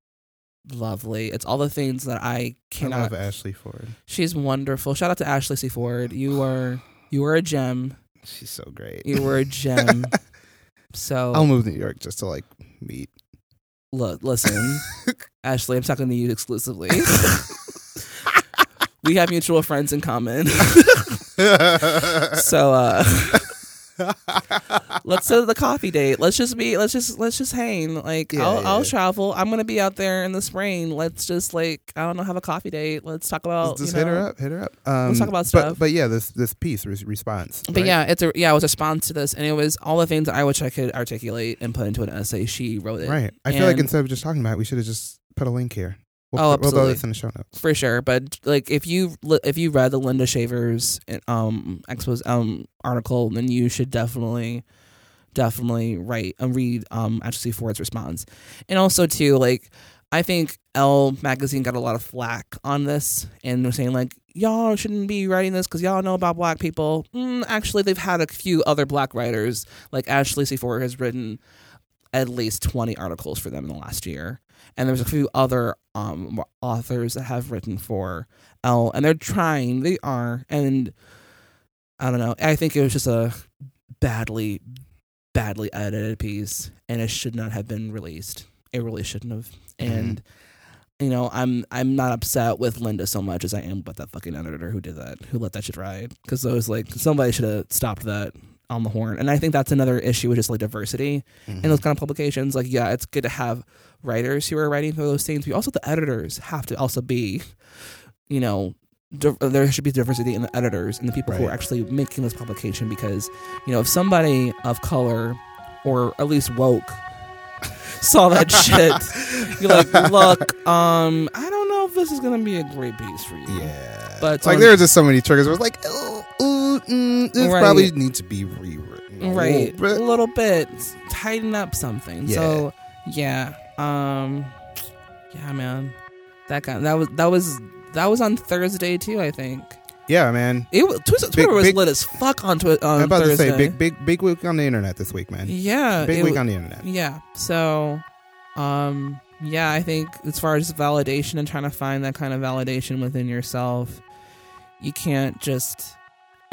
lovely. It's all the things that I I cannot. love Ashley Ford. She's wonderful. Shout out to Ashley C. Ford. You are you were a gem. She's so great. You were a gem. [laughs] so I'll move to New York just to like meet. look, listen, [laughs] Ashley, I'm talking to you exclusively. [laughs] we have mutual friends in common. so uh [laughs] let's set the coffee date. Let's just be let's just let's just hang. Like Yeah, I'll yeah. I'll travel. I'm gonna be out there in the spring. Let's just like I don't know, have a coffee date. Let's talk about just you hit her up. Hit her up. Um, Let's talk about stuff. But, yeah, this this piece res- response. But right? yeah, it's a yeah, it was a response to this and it was all the things that I wish I could articulate and put into an essay. She wrote it. right. I feel like instead of just talking about it, we should have just put a link here. We'll, Oh, put- we'll throw absolutely. this in the show notes. for sure. But like, if you if you read the Linda Chavers um expose um article, then you should definitely definitely write and read um Ashley Ford's response, and also too like I think Elle magazine got a lot of flack on this, and they're saying like y'all shouldn't be writing this because y'all know about black people. Mm, actually, they've had a few other black writers like Ashley C. Ford has written at least 20 articles for them in the last year. And there's a few other um, authors that have written for Elle, and they're trying. They are, and I don't know. I think it was just a badly, badly edited piece, and it should not have been released. It really shouldn't have. And you know, I'm I'm not upset with Linda so much as I am with that fucking editor who did that, who let that shit ride. Because I was like, somebody should have stopped that on the horn. And I think that's another issue with just like diversity in those kind of publications. Like, yeah, it's good to have writers who are writing for those things, but also the editors have to also be, you know, di- there should be diversity in the editors and the people who are actually making this publication because, you know, if somebody of color or at least woke [laughs] saw that shit, [laughs] you're like, look, um, I don't know if this is gonna be a great piece for you. Yeah, But, like um, there are just so many triggers. Where it's like, oh, ooh, mm, this Right. probably needs to be rewritten, right a little bit tighten up something Yeah. so yeah um yeah man that guy that was that was that was on thursday too i think Yeah, man. it was twitter, Twitter was big- lit as fuck on twitter I'm about thursday to say big, big, big week on the internet this week, man. yeah Big it week on the internet. yeah so um yeah i think as far as validation and trying to find that kind of validation within yourself you can't just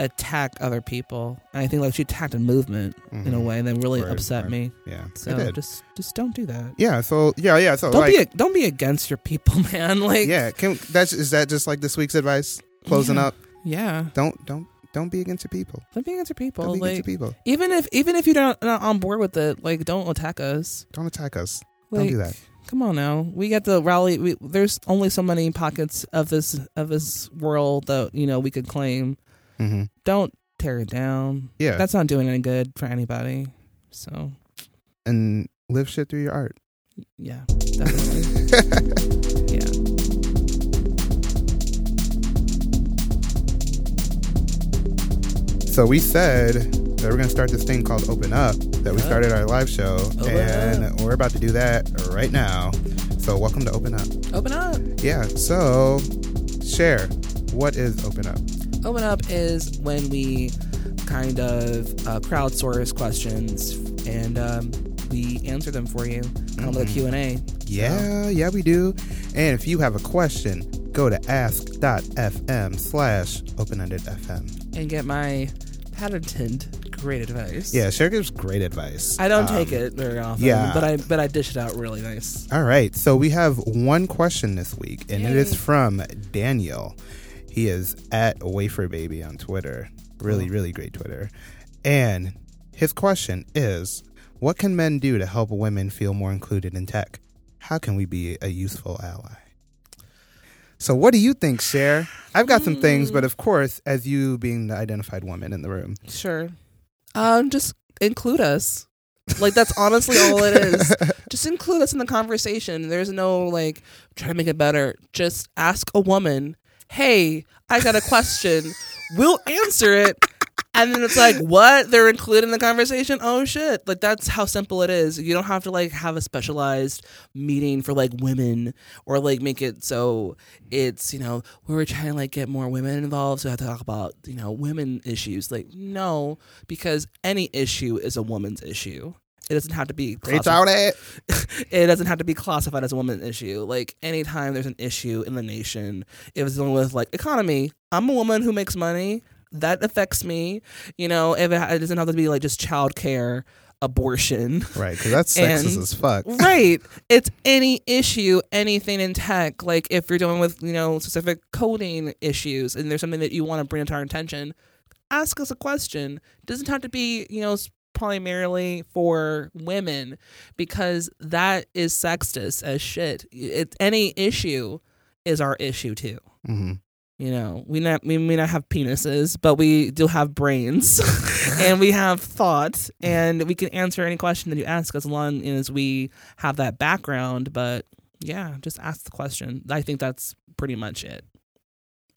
attack other people and i think like she attacked a movement in a Mhm. way that really Word, upset word. me Yeah, So just just don't do that. yeah. So yeah, yeah. So Don't like, be a, don't be against your people, [laughs] man. Like yeah. Can that's is that just like this week's advice? Closing Yeah. up. yeah. Don't don't don't be against your people. Don't be against your people. Don't be like against your people. even if even if you're not, not on board with it, like don't attack us. Don't attack us. Like, Don't do that. Come on now. We get the rally. We, there's only so many pockets of this of this world that you know we could claim. Hmm Don't tear it down. Yeah, That's not doing any good for anybody. So and live shit through your art. yeah, definitely. [laughs] yeah. So we said that we're gonna start this thing called Open Up. That we Yeah. started our live show, Open and Up. we're about to do that right now. So welcome to Open Up. Open up. Yeah. So Cher what is Open Up. Open Up is when we kind of uh, crowdsource questions and um, we answer them for you, like a Mhm. Q and A. Yeah, yeah, we do. And if you have a question, go to ask.fm slash open-ended FM. and get my patented great advice. Yeah, Cher gives great advice. I don't Um, take it very often. yeah. but I but I dish it out really nice. All right, so we have one question this week, and it is from Daniel. He is at Wafer Baby on Twitter. Really, really great Twitter. And his question is What can men do to help women feel more included in tech? How can we be a useful ally? So, what do you think, Cher? I've got some things, but of course, as you being the identified woman in the room, Sure. Um, just include us. Like that's honestly all it is. [laughs] Just include us in the conversation. There's no like trying to make it better. Just ask a woman, "Hey, I got a question." we'll answer it. And then it's like, what? They're included in the conversation? Oh shit. Like that's how simple it is. You don't have to like have a specialized meeting for like women or like make it so it's, you know, we were trying to like get more women involved. So I have to talk about, you know, women issues. Like, no, because any issue is a woman's issue. It doesn't have to be out [laughs] it. doesn't have to be classified as a woman issue. Like anytime there's an issue in the nation, if it's dealing with like economy, I'm a woman who makes money. That affects me. You know, if it, it doesn't have to be like just childcare, abortion. Right, because that's [laughs] sexist And- as fuck. [laughs] right. It's any issue, anything in tech. Like if you're dealing with, you know, specific coding issues and there's something that you want to bring to our attention, ask us a question. It doesn't have to be, you know, primarily for women because that is sexist as shit. It, any issue is our issue too. hmm You know, we not we may not have penises, but we do have brains, [laughs] and we have thoughts, and we can answer any question that you ask as long as we have that background. But yeah, just ask the question. I think that's pretty much it.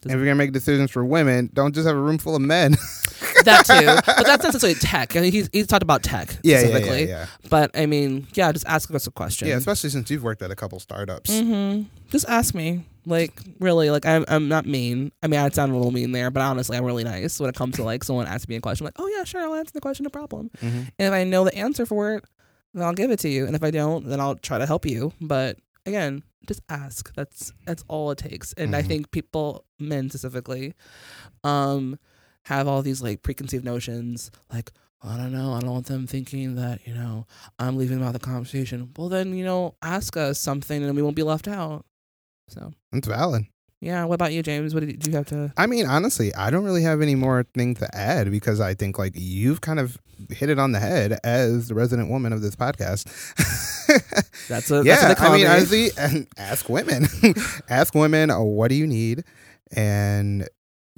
If you're gonna make decisions for women, don't just have a room full of men. [laughs] That too, but that's not [laughs] necessarily tech. I mean, he's he's talked about tech yeah, yeah, specifically. yeah, yeah. But I mean, yeah, just ask us a question. Yeah, especially since you've worked at a couple startups. hmm Just ask me. Like really, like I'm I'm not mean. I mean, I sound a little mean there, but honestly, I'm really nice when it comes to like someone asking me a question. like, oh yeah, sure, I'll answer the question, no problem. Mhm. And if I know the answer for it, then I'll give it to you. And if I don't, then I'll try to help you. But again, just ask. That's that's all it takes. And I Mhm. think people, men specifically, um, have all these like preconceived notions, like. I don't know. I don't want them thinking that, you know, I'm leaving them out of the conversation. Well, then, you know, ask us something and we won't be left out. So, That's valid. yeah. What about you, James? What did you, do you have to? I mean, honestly, I don't really have any more thing to add because I think like you've kind of hit it on the head as the resident woman of this podcast. [laughs] [laughs] That's a yeah, That's I mean, honestly, and ask women, [laughs] ask women, uh, what do you need, and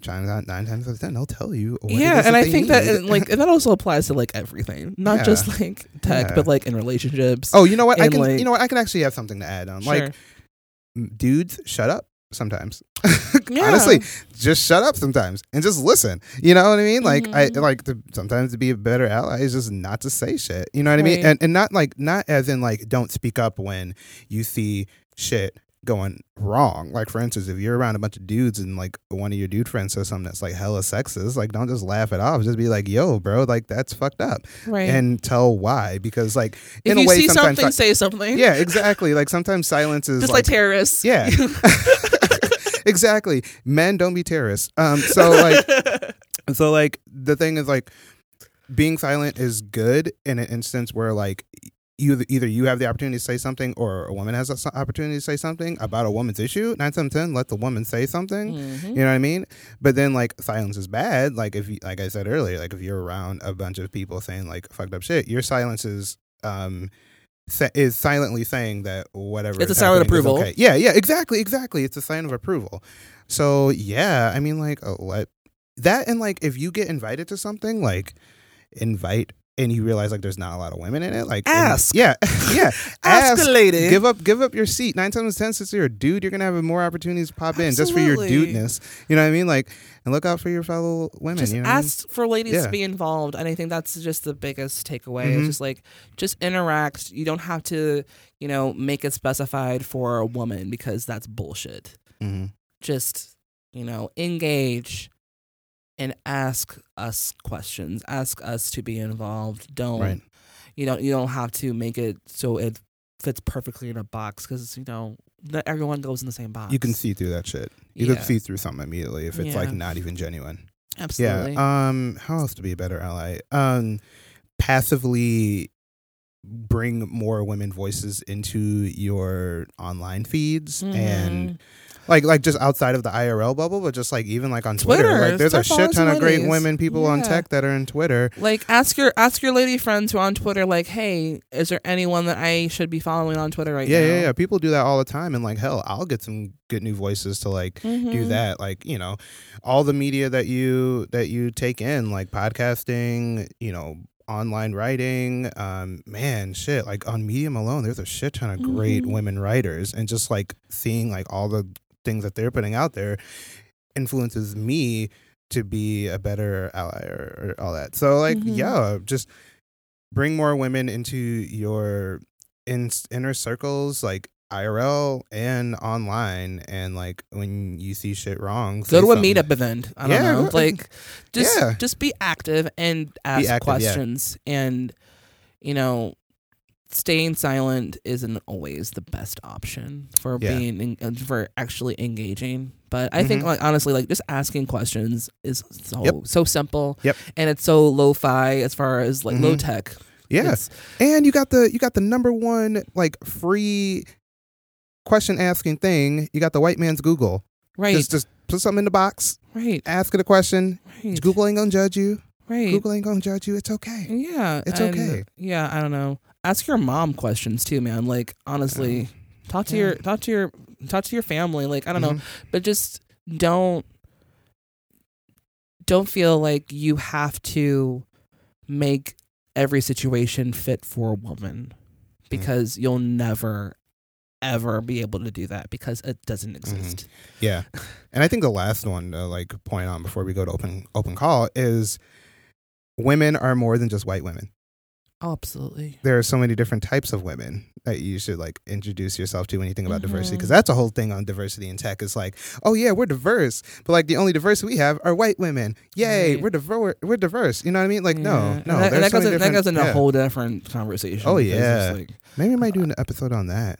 nine, nine times out of ten, they'll tell you. What yeah, and that I think that need. and, like and that also applies to like everything, not Yeah. just like tech, Yeah. but like in relationships. oh, you know what? I can. like- you know what? I can actually have something to add on. Sure. Like, dudes, shut up. Sometimes, [laughs] Yeah. honestly, just shut up sometimes and just listen. You know what I mean? Like I Mhm. like to sometimes to be a better ally is just not to say shit. You know what I mean? And and not like not as in like don't speak up when you see shit going wrong. Like for instance, if you're around a bunch of dudes and like one of your dude friends says something that's like hella sexist, like don't just laugh it off. Just be like, yo, bro, like that's fucked up. right. And tell why. Because like if in a you way see sometimes something, si- say something. Yeah, exactly. Like sometimes silence is just like, like terrorists. Yeah. [laughs] exactly. Men don't be terrorists. Um so like [laughs] so like the thing is like being silent is good in an instance where like you either you have the opportunity to say something or a woman has an opportunity to say something about a woman's issue. nine times ten let the woman say something. Mhm. You know what I mean? But then like silence is bad. Like if you, like I said earlier, like if you're around a bunch of people saying like fucked up shit, your silence is um sa- is silently saying that whatever It's a silent approval. okay. Yeah, yeah, exactly, exactly. It's a sign of approval. So yeah, I mean like uh, let that and like if you get invited to something like invite and you realize like there's not a lot of women in it like and- Ask. yeah [laughs] yeah [laughs] Ask lady. give up give up your seat nine times ten since you're a dude you're gonna have more opportunities to pop in just for your Absolutely. dudeness you know what i mean like and look out for your fellow women just you know what I mean? ask for ladies Yeah. to be involved and i think that's just the biggest takeaway Mhm. it's just like just interact you don't have to you know make it specified for a woman because that's bullshit Mhm. just you know engage and ask us questions. Ask us to be involved. Don't right. you don't you don't have to make it so it fits perfectly in a box because you know not everyone goes in the same box. You can see through that shit. You Yeah. can see through something immediately if it's like not even genuine. Absolutely. Yeah um how else to be a better ally? Um passively bring more women voices into your online feeds and Mhm. Like like just outside of the IRL bubble, but just like even like on Twitter, Twitter, like there's a shit ton of great ladies. women people on tech that are in Twitter. Like ask your ask your lady friends who are on Twitter, like, hey, is there anyone that I should be following on Twitter right Yeah, now? yeah, yeah. People do that all the time, and like hell, I'll get some good new voices to like do Mhm. that. Like you know, all the media that you that you take in, like podcasting, you know, online writing. Um, man, shit. Like on Medium alone, there's a shit ton of great Mhm. women writers, and just like seeing like all the things that they're putting out there influences me to be a better ally or, or all that. So like, Mhm. yeah, just bring more women into your in, inner circles, like IRL and online, and like when you see shit wrong, Go to a something. meetup event. I don't Yeah, know. Like just Yeah. just be active and ask active, yeah. questions and you know staying silent isn't always the best option for Yeah. being en- uh, for actually engaging but i think Mhm. like honestly like just asking questions is so Yep. so simple Yep. and it's so lo-fi as far as like Mhm. low tech Yeah, and you got the you got the number one like free question asking thing. You got the white man's Google. right Just just put something in the box, right ask it a question. right Google ain't gonna judge you. right Google ain't gonna judge you. It's okay. yeah It's and, okay. yeah i don't know ask your mom questions too man like honestly talk to Yeah. your talk to your talk to your family like i don't know Mhm. but just don't don't feel like you have to make every situation fit for a woman because you'll never ever be able to do that because it doesn't exist. Yeah, and I think the last one to like point on before we go to open open call is women are more than just white women. Oh, absolutely. There are so many different types of women that you should like introduce yourself to when you think about diversity Mhm. because that's a whole thing on diversity in tech. It's like, oh yeah, we're diverse, but like the only diverse we have are white women. Yay, Right. we're diverse. We're diverse. You know what I mean? Like no, Yeah. no. And that, that so goes in, that goes into yeah. a whole different conversation. Oh, yeah. like, Maybe we might do an episode on that.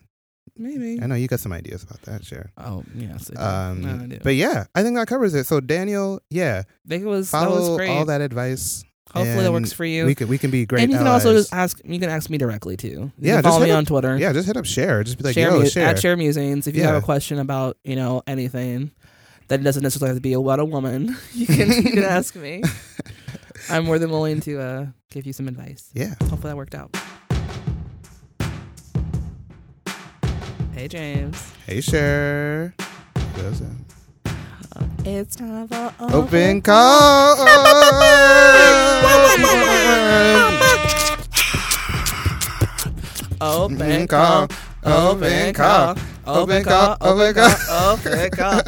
maybe. I know you got some ideas about that, sure. Oh yes, I. Um, No, I but yeah, I think that covers it. So Daniel, yeah, I think it was that follow was great. all that advice. Hopefully that works for you. We can we can be great. and you can allies. also just ask. You can ask me directly too. You Yeah, can just follow me up- on Twitter. yeah, just hit up Cher. Just be like, Cher yo, mu- Cher. at Cher musings. If you have a question about you know anything that doesn't necessarily have to be about a woman, [laughs] you can you can ask me. [laughs] I'm more than willing to uh, give you some advice. Yeah. Hopefully that worked out. Hey James, Hey, Cher. Does it? It's time for Open call. Open call. Open call. Open call. Open call. Open [laughs] call.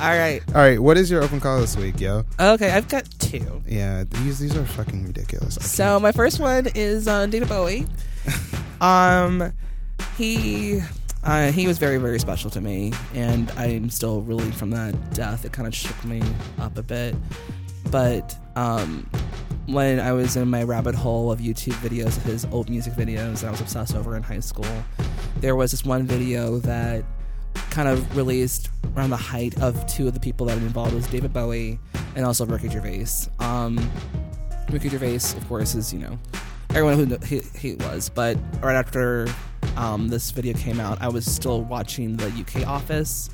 All right. All right, what is your open call this week, yo? Okay, I've got two. Yeah, these these are fucking ridiculous. I So my first one is uh, David Bowie. [laughs] um, he uh, he was very very special to me, and I'm still reeling from that death. It kind of shook me up a bit, but um, when I was in my rabbit hole of YouTube videos of his old music videos that I was obsessed over in high school, there was this one video that kind of released around the height of two of the people that were involved was David Bowie and also Ricky Gervais. Um, Ricky Gervais, of course, is you know everyone who he, he was. But right after um, this video came out, I was still watching the UK Office,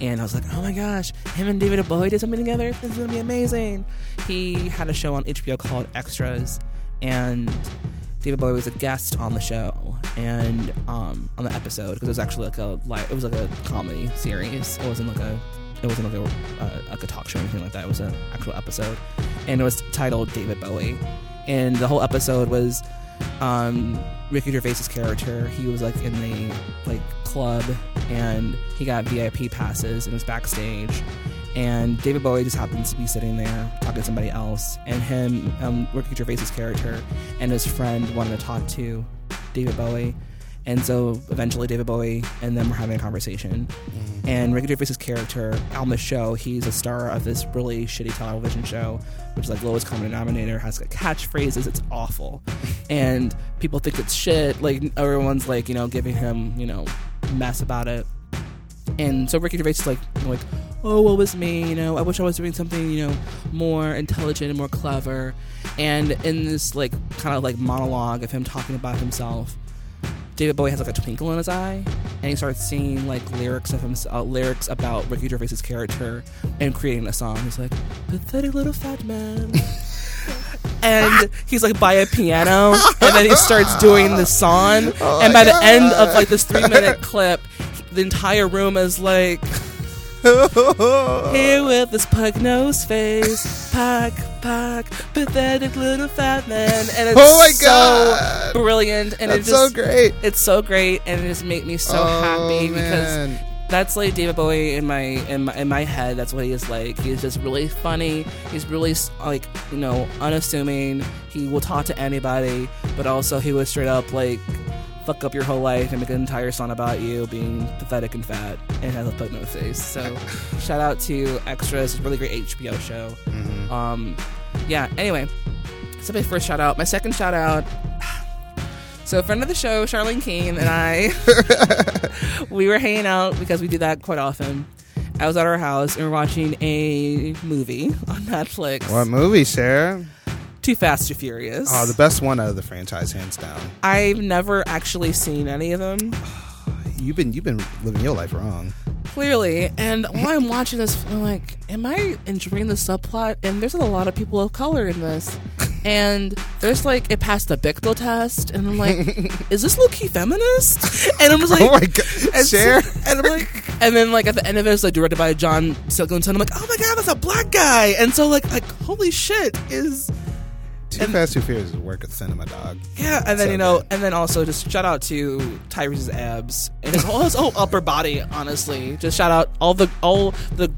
and I was like, oh my gosh, him and David Bowie did something together. This is gonna be amazing. He had a show on HBO called Extras, and David Bowie was a guest on the show and um, on the episode because it was actually like a like it was like a comedy series. It wasn't like a it wasn't like a uh, like a talk show or anything like that. It was an actual episode, and it was titled David Bowie, and the whole episode was um, Ricky Gervais's character. He was like in the like club, and he got VIP passes and was backstage. And David Bowie just happens to be sitting there talking to somebody else, and him, um, Ricky Gervais's character, and his friend wanted to talk to David Bowie. And so eventually David Bowie and them were having a conversation. Mm-hmm. And Ricky Gervais's character on the show, he's a star of this really shitty television show, which is like lowest common denominator, has like catchphrases, it's awful. [laughs] and people think it's shit. Like everyone's like, you know, giving him, you know, mess about it. And so Ricky Gervais is like, you know, like, oh, what was me? You know, I wish I was doing something, you know, more intelligent and more clever. And in this like kind of like monologue of him talking about himself, David Bowie has like a twinkle in his eye, and he starts singing like lyrics of him, uh, lyrics about Ricky Gervais's character, and creating a song. He's like, "Pathetic little fat man." [laughs] and he's like by a piano, and then he starts doing the song. Oh and by the end of like this three minute [laughs] clip, the entire room is like, [laughs] here with this pug nose face, pug, pug, pathetic little fat man, and it's Oh my so God. brilliant, and That's it so great. it's so great, and it just made me so Oh, happy because man. that's like David Bowie in my in my in my head. That's what he is like. He's just really funny. He's really like you know unassuming. He will talk to anybody, but also he was straight up like fuck up your whole life and make an entire song about you being pathetic and fat and has a pug nose face. So shout out to Extras, it's a really great HBO show. Mhm. Um, yeah. Anyway, so my first shout out. My second shout out. [sighs] So a friend of the show, Charlene Keene, and I, [laughs] we were hanging out because we do that quite often. I was at our house and we are watching a movie on Netflix. What movie, Sarah? Too Fast, Too Furious. Oh, the best one out of the franchise, hands down. I've never actually seen any of them, [sighs] You've been you've been living your life wrong. clearly. And while I'm watching this, I'm like, am I enjoying the subplot? And there's a lot of people of color in this. [laughs] And there's like, it passed the Bechdel test. And I'm like, [laughs] is this low key feminist? And I'm just [laughs] oh like, oh my god, and, Cher. and I'm like, and then like at the end of it, it's like directed by John Singleton. I'm like, oh my god, that's a black guy. And so like, like holy shit, is Too Fast, Too Furious is a work of cinema, dog. yeah. And then So you know, good. and then also just shout out to Tyrese's abs and his whole, his whole upper body. Honestly, just shout out all the all the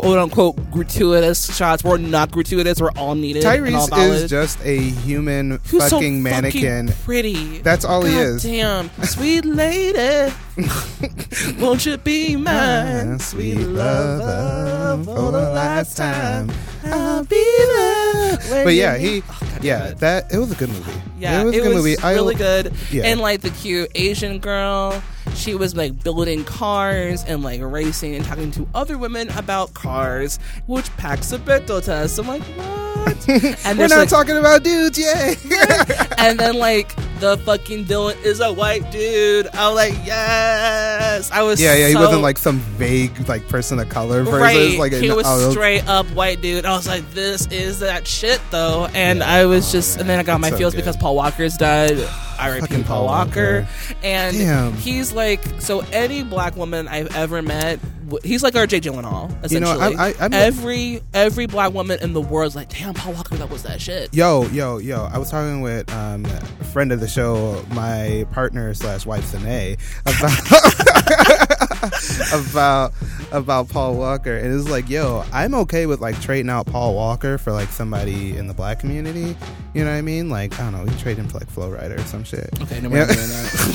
quote unquote gratuitous shots were not gratuitous. Were all needed. and all Tyrese is just a human Who's so fucking mannequin. pretty. That's all he is. Damn, sweet lady, [laughs] won't you be mine, Ah, sweet lover, for the last time. I'll be there. But yeah, he, Oh, yeah, that it was a good movie. yeah, it was a good movie. I- really good. yeah. And like the cute Asian girl, she was like building cars and like racing and talking to other women about cars, which packs a Bechdel test. I'm like, what? [laughs] and We're not like, talking about dudes, yay! [laughs] and then like the fucking villain is a white dude. I'm like, yes. I was yeah, yeah. He wasn't like some vague like person of color versus Right, like he was oh, straight up white dude. I was like, "This is that shit, though." And I was just, and then I got my So feels good. because Paul Walker's died. R.I.P. Paul Paul Walker. Walker. And Damn. he's like, so any black woman I've ever met, he's like Jay Gyllenhaal. You know, Essentially, I- I- every every black woman in the world is like, "Damn, Paul Walker, that was that shit." Yo, yo, yo! I was talking with um, a friend of the show, my partner slash wife, Sine, about [laughs] [laughs] [laughs] about about Paul Walker, and it's like, yo, I'm okay with like trading out Paul Walker for like somebody in the black community. You know what I mean? Like, I don't know, we trade him for like Flo Rida or some shit. Okay, no, Yeah. we're not doing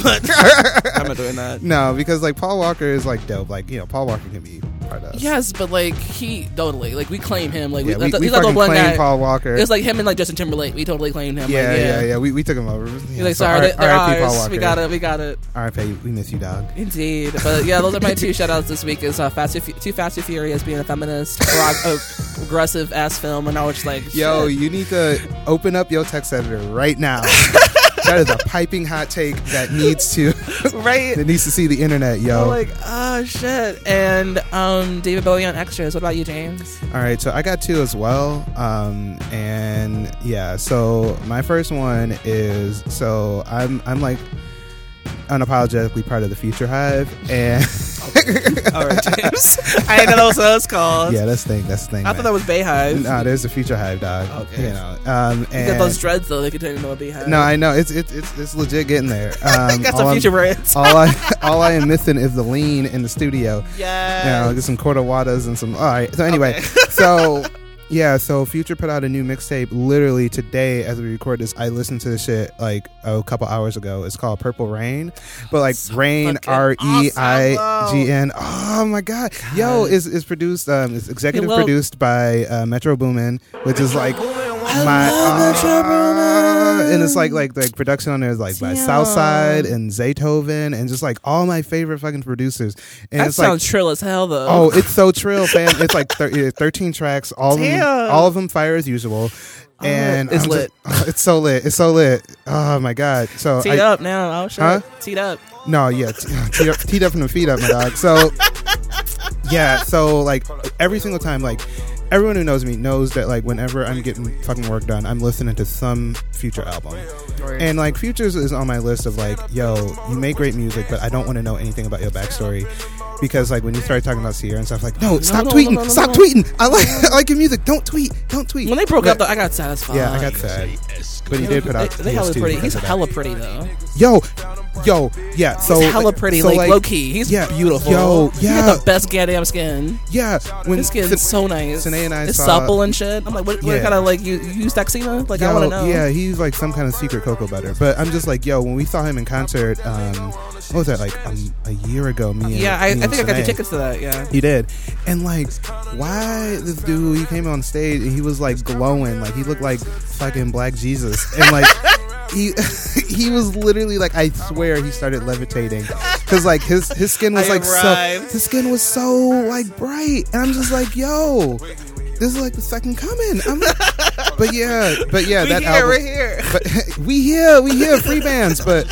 that. [laughs] I'm not doing that. No, because like Paul Walker is like dope. Like, you know, Paul Walker can be Yes, but like he totally like we claim him. Like yeah, we, we, we he's like the one claim guy. Paul Walker. It's like him and like Justin Timberlake. We totally claimed him. yeah, like, yeah, yeah, We, we took him over. He's like, sorry, they're, they're ours. We got it. We got it. R.I.P. We miss you, dog. Indeed. But yeah, those are my two shout outs this week. Is uh, Fast and Too Fast and Furious being a feminist, aggressive ass film, and I was like, Yo, shit. you need to open up your text editor right now. [laughs] that is a piping hot take that needs to [laughs] right. that needs to see the internet, yo. I'm like, oh shit. And um, David Bowie on extras. What about you, James? All right, so I got two as well. Um, and yeah, so my first one is so I'm I'm like unapologetically part of the Future Hive, and [laughs] All right, James. [laughs] I didn't know that was what it was called. yeah, that's the thing. That's the thing. I thought that was Beyhive. Nah, there's a Future Hive, dog. Okay. You know, um, You and got those dreads though. They could turn into a Beyhive. no, I know it's it's it's, it's legit getting there. [laughs] Um, got some future braids. all I all I am missing is the lean in the studio. Yeah. You know, get some Cordowadas and some. All right. So anyway, Okay. so yeah, so Future put out a new mixtape literally today as we record this. I listened to the shit like a couple hours ago. It's called Purple Reign, but like So Reign R E I G N. Oh my god, yo, God. is is produced um is executive well- produced by uh, Metro Boomin, which is like my uh, and it's like like like production on there is like by Damn. Southside and Zaytoven and just like all my favorite fucking producers. And that it's like trill as hell though. Oh, it's so trill, fam. It's like thir- 13 tracks, all of them, all of them fire as usual. And it's I'm lit. just- [laughs] it's so lit. It's so lit. Oh my god. So teed I, up now. Oh shit. Huh? Teed up. no, yeah, t- [laughs] teed up, teed up from the feet up, my dog. So yeah, so like every single time, like everyone who knows me knows that like whenever I'm getting fucking work done, I'm listening to some future album. And like Futures is on my list of like, yo, you make great music, but I don't want to know anything about your backstory. Because like when you started talking about Ciara and stuff, like, no, stop no, tweeting, no, no, stop no. tweeting. I like [laughs] I like your music. Don't tweet, don't tweet. when they broke But- up, though, I got satisfied. yeah, I got sad. But he did put out. They, they hella pretty. He's hella pretty though. Yo, yo, yeah. So He's hella pretty, so, like, low key. He's yeah, beautiful. Yo, He yeah, got the best goddamn skin. yeah. When His skin's Sin- so nice. Sine and I it's saw- supple and shit. I'm like, what, what kind of like you, use Daxina? Like, I want to know. Yeah, he's like some kind of secret cocoa butter. But I'm just like, yo, when we saw him in concert, um, what was that like um, a year ago? Me, and, Yeah, I, I me and think I got the tickets to that. Yeah. He did, and like, why this dude? He came on stage and he was like glowing, like he looked like fucking Black Jesus, and like. [laughs] He [laughs] he was literally like I swear he started levitating because like his his skin was I like arrived. so his skin was so like bright and I'm just like yo this is like the second coming I'm [laughs] but yeah but yeah we that here, album we're here. [laughs] but we here, we here, free bands. But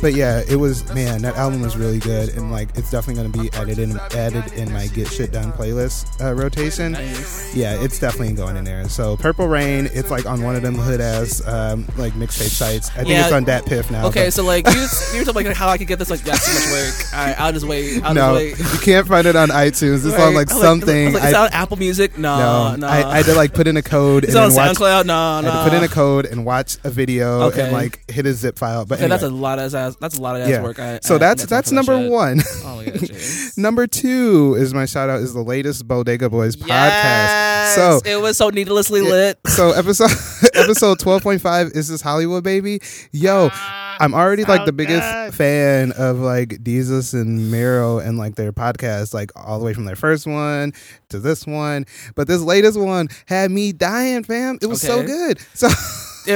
but yeah, it was man, that album was really good, and like it's definitely gonna be added in added in my get shit done playlist uh, rotation. Nice. Yeah, it's definitely going in there. So Purple Reign, it's like on one of them hood ass um, like mixtape sites. I think Yeah. it's on Dat Piff now. Okay, but- so like you just, you were talking like how I could get this like that's too much work. All right, I'll just wait. I'll no, just wait. you can't find it on iTunes. It's on like I was something. I was like, I- is that on Apple Music? No, no, I, I had to like put in a code Is and on watch. SoundCloud? No, I had to put in a code and watch a video Okay. and like hit a zip file. But Okay, that's a lot of ass. That's a lot of ass Yeah. work. I, so I that's that's number shit. one. Oh my god. [laughs] Number two is my shout out is the latest Bodega Boys podcast. So it was so needlessly lit. so [laughs] episode [laughs] episode twelve point five is this Hollywood baby. Yo, I'm already like the biggest good. fan of like Desus and Mero and like their podcast, like all the way from their first one to this one. But this latest one had me dying, fam. It was so good. [laughs] So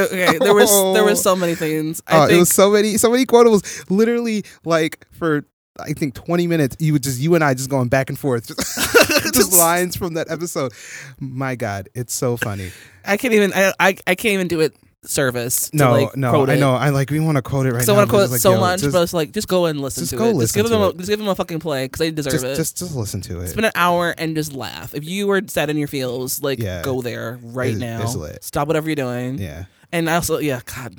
okay, there was there was [laughs] so many things. I oh, think it was so many so many quotables. Literally like for I think 20 minutes, you would just you and I just going back and forth, [laughs] just, just lines from that episode. My God, it's so funny. I can't even I, I I can't even do it service. To No, like no, quote I know. I like we want to quote it right So I want to quote it so much, just, but it's like just go and listen to it. listen just give them a, just give them a fucking play because they deserve just, it. just just listen to it. Spend an hour and just laugh. If you were sad in your feels, like Yeah. go there right It's- now. it's. Stop whatever you're doing. yeah, And also, yeah, God,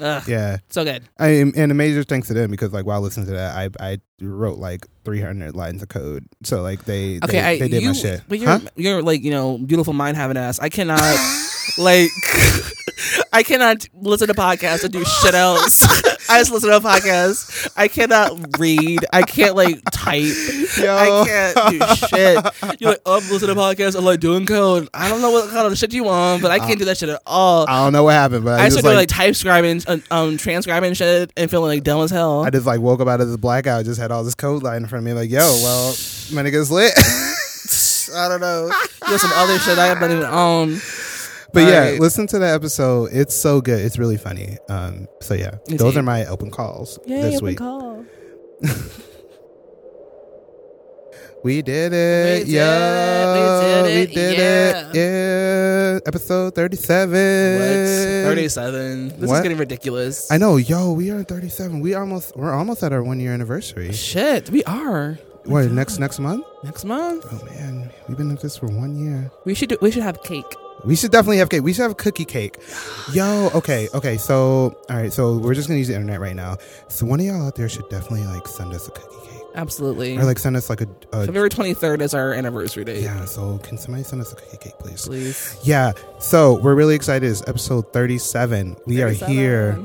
Ugh, yeah. so good. I am, and a major thanks to them because like while listening to that, I I wrote like 300 lines of code. So like they Okay, they, I they did you, my shit. but you're Huh? you're like you know beautiful mind having ass. I cannot [laughs] like [laughs] I cannot listen to podcasts and do shit else. [laughs] I just listen to a podcast. I cannot read. I can't like type. Yo. I can't do shit. You're like, oh, I'm listening to podcasts. I'm like doing code. I don't know what kind of shit you want, but I can't do that shit at all. I don't know what happened, but I, I just started like, like, type scribing, uh, um, transcribing shit, and feeling like dumb as hell. I just like woke up out of this blackout, just had all this code line in front of me, like, yo, well, my nigga's lit. [laughs] I don't know. There's some other shit I haven't even own. But yeah, Alright. listen to that episode. It's so good. It's really funny. Um, so yeah, those are my open calls Yay, this open week. call. [laughs] We did it. We did yeah, it. We did it. Yeah, episode thirty-seven. What? Thirty-seven. This What? is getting ridiculous. I know, yo. We are thirty-seven. We almost we're almost at our one-year anniversary. Shit, we are What next next month? next month. Oh man, we've been at this for one year. We should do. We should have cake. We should definitely have cake. We should have cookie cake. Yo, okay, okay. So, all right. So we're just gonna use the internet right now. So one of y'all out there should definitely like send us a cookie cake, Absolutely. or like send us like a, a February twenty-third is our anniversary date. yeah. So can somebody send us a cookie cake, please? Please. Yeah. So we're really excited. It's episode thirty-seven. We are here.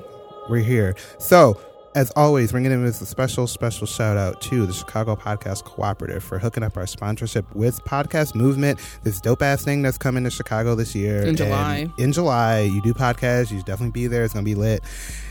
We're here. So. As always, we're going to a special, special shout out to the Chicago Podcast Cooperative for hooking up our sponsorship with Podcast Movement, this dope ass thing that's coming to Chicago this year. In And July. In July, you do podcasts, you should definitely be there. It's going to be lit.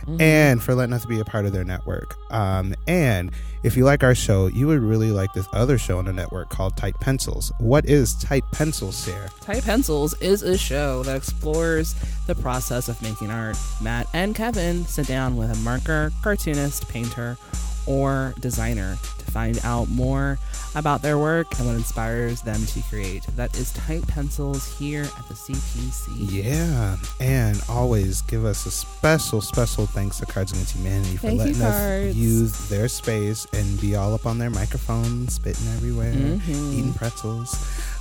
Mhm. And for letting us be a part of their network. Um, and if you like our show, you would really like this other show on the network called Tight Pencils. What is Tight Pencils, Sarah? Tight Pencils is a show that explores the process of making art. Matt and Kevin sit down with a marker, cartoonist, painter, or designer to find out more about their work and what inspires them to create. That is Tight Pencils here at the CPC. Yeah, and always give us a special, special thanks to Cards Against Humanity for Thank letting us Cards. use their space and be all up on their microphone, spitting everywhere, Mhm. eating pretzels.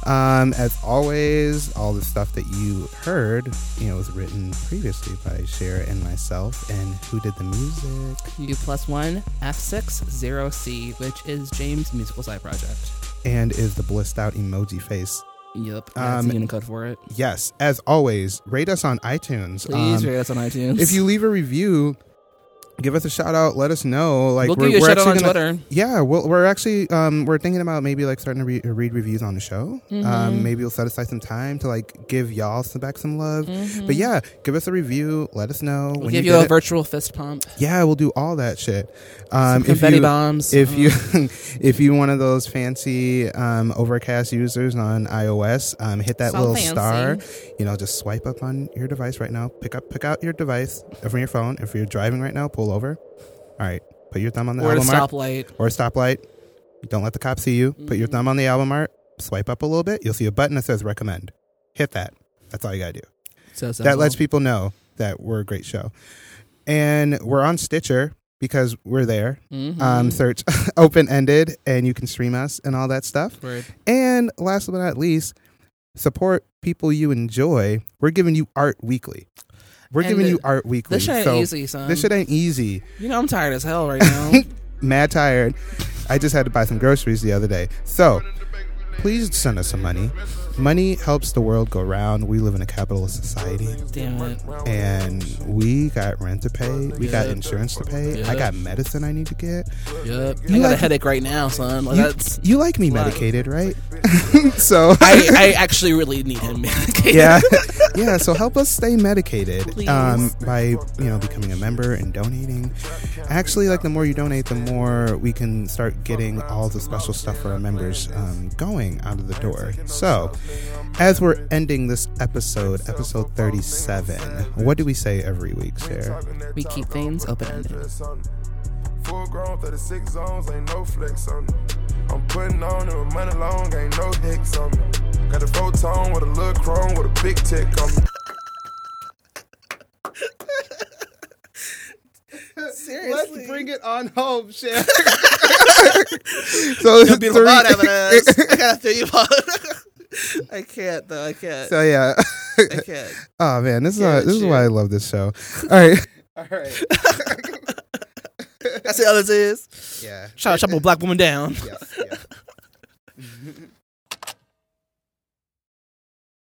Um, as always, all the stuff that you heard, you know, was written previously by Shara and myself. And who did the music? U plus one F60C, which is James' musical side project. And is the blissed out emoji face. Yep, that's Um, the Unicode for it. Yes, as always, rate us on iTunes. Please Um, rate us on iTunes. if you leave a review, give us a shout out. Let us know. Like we'll we're, give you a we're shout out on actually gonna, Twitter. Yeah, we'll, we're actually um, we're thinking about maybe like starting to re- read reviews on the show. Mhm. Um, maybe we'll set aside some time to like give y'all some back some love. But yeah, give us a review. Let us know We'll give you, you, a it. virtual fist pump. Yeah, we'll do all that shit. Some Um, if confetti you bombs. if you [laughs] if you one of those fancy um, Overcast users on iOS, um, hit that little fancy. star. You know, just swipe up on your device right now. Pick up, pick out your device from your phone. If you're driving right now, pull over. All right, put your thumb on the or a album art stoplight. or a stoplight. Don't let the cops see you. Put your Mhm. thumb on the album art. Swipe up a little bit. You'll see a button that says recommend. Hit that. That's all you gotta do So that lets people know that we're a great show. And we're on Stitcher because we're there. Mhm. Um, search [laughs] open ended and you can stream us and all that stuff. And last but not least, support people you enjoy. We're giving you art weekly. We're And giving the- you art weekly. This shit ain't so easy, son. this shit ain't easy. you know I'm tired as hell right now. [laughs] Mad tired. I just had to buy some groceries the other day. So please send us some money. Money helps the world go round. We live in a capitalist society. Damn it. and we got rent to pay. We got insurance to pay. I got medicine I need to get. Yep. You I got a headache right now, son. Like You, that's. you like me medicated, right? [laughs] so I, I actually really need him medicated. yeah, [laughs] yeah. So help us stay medicated um, by you know becoming a member and donating. Actually, like the more you donate, the more we can start getting all the special stuff for our members um, going out of the door. So, as we're ending this episode, episode thirty-seven, what do we say every week, Sarah? We keep things open ended. Full grown 36 zones, ain't no flex on me. I'm putting on it with money long, ain't no hicks on me. Got a photon with a little chrome with a big tick on me. [laughs] Let's bring it on home, Shan. [laughs] so, You'll be three- loud evidence. I gotta [laughs] throw you out. I can't though. I can't. so yeah. I can't. [laughs] oh man, this is why, this is why I love this show. All right. [laughs] All right. That's the other is. Yeah. Try to chop a black woman down. Yes. Yeah. [laughs]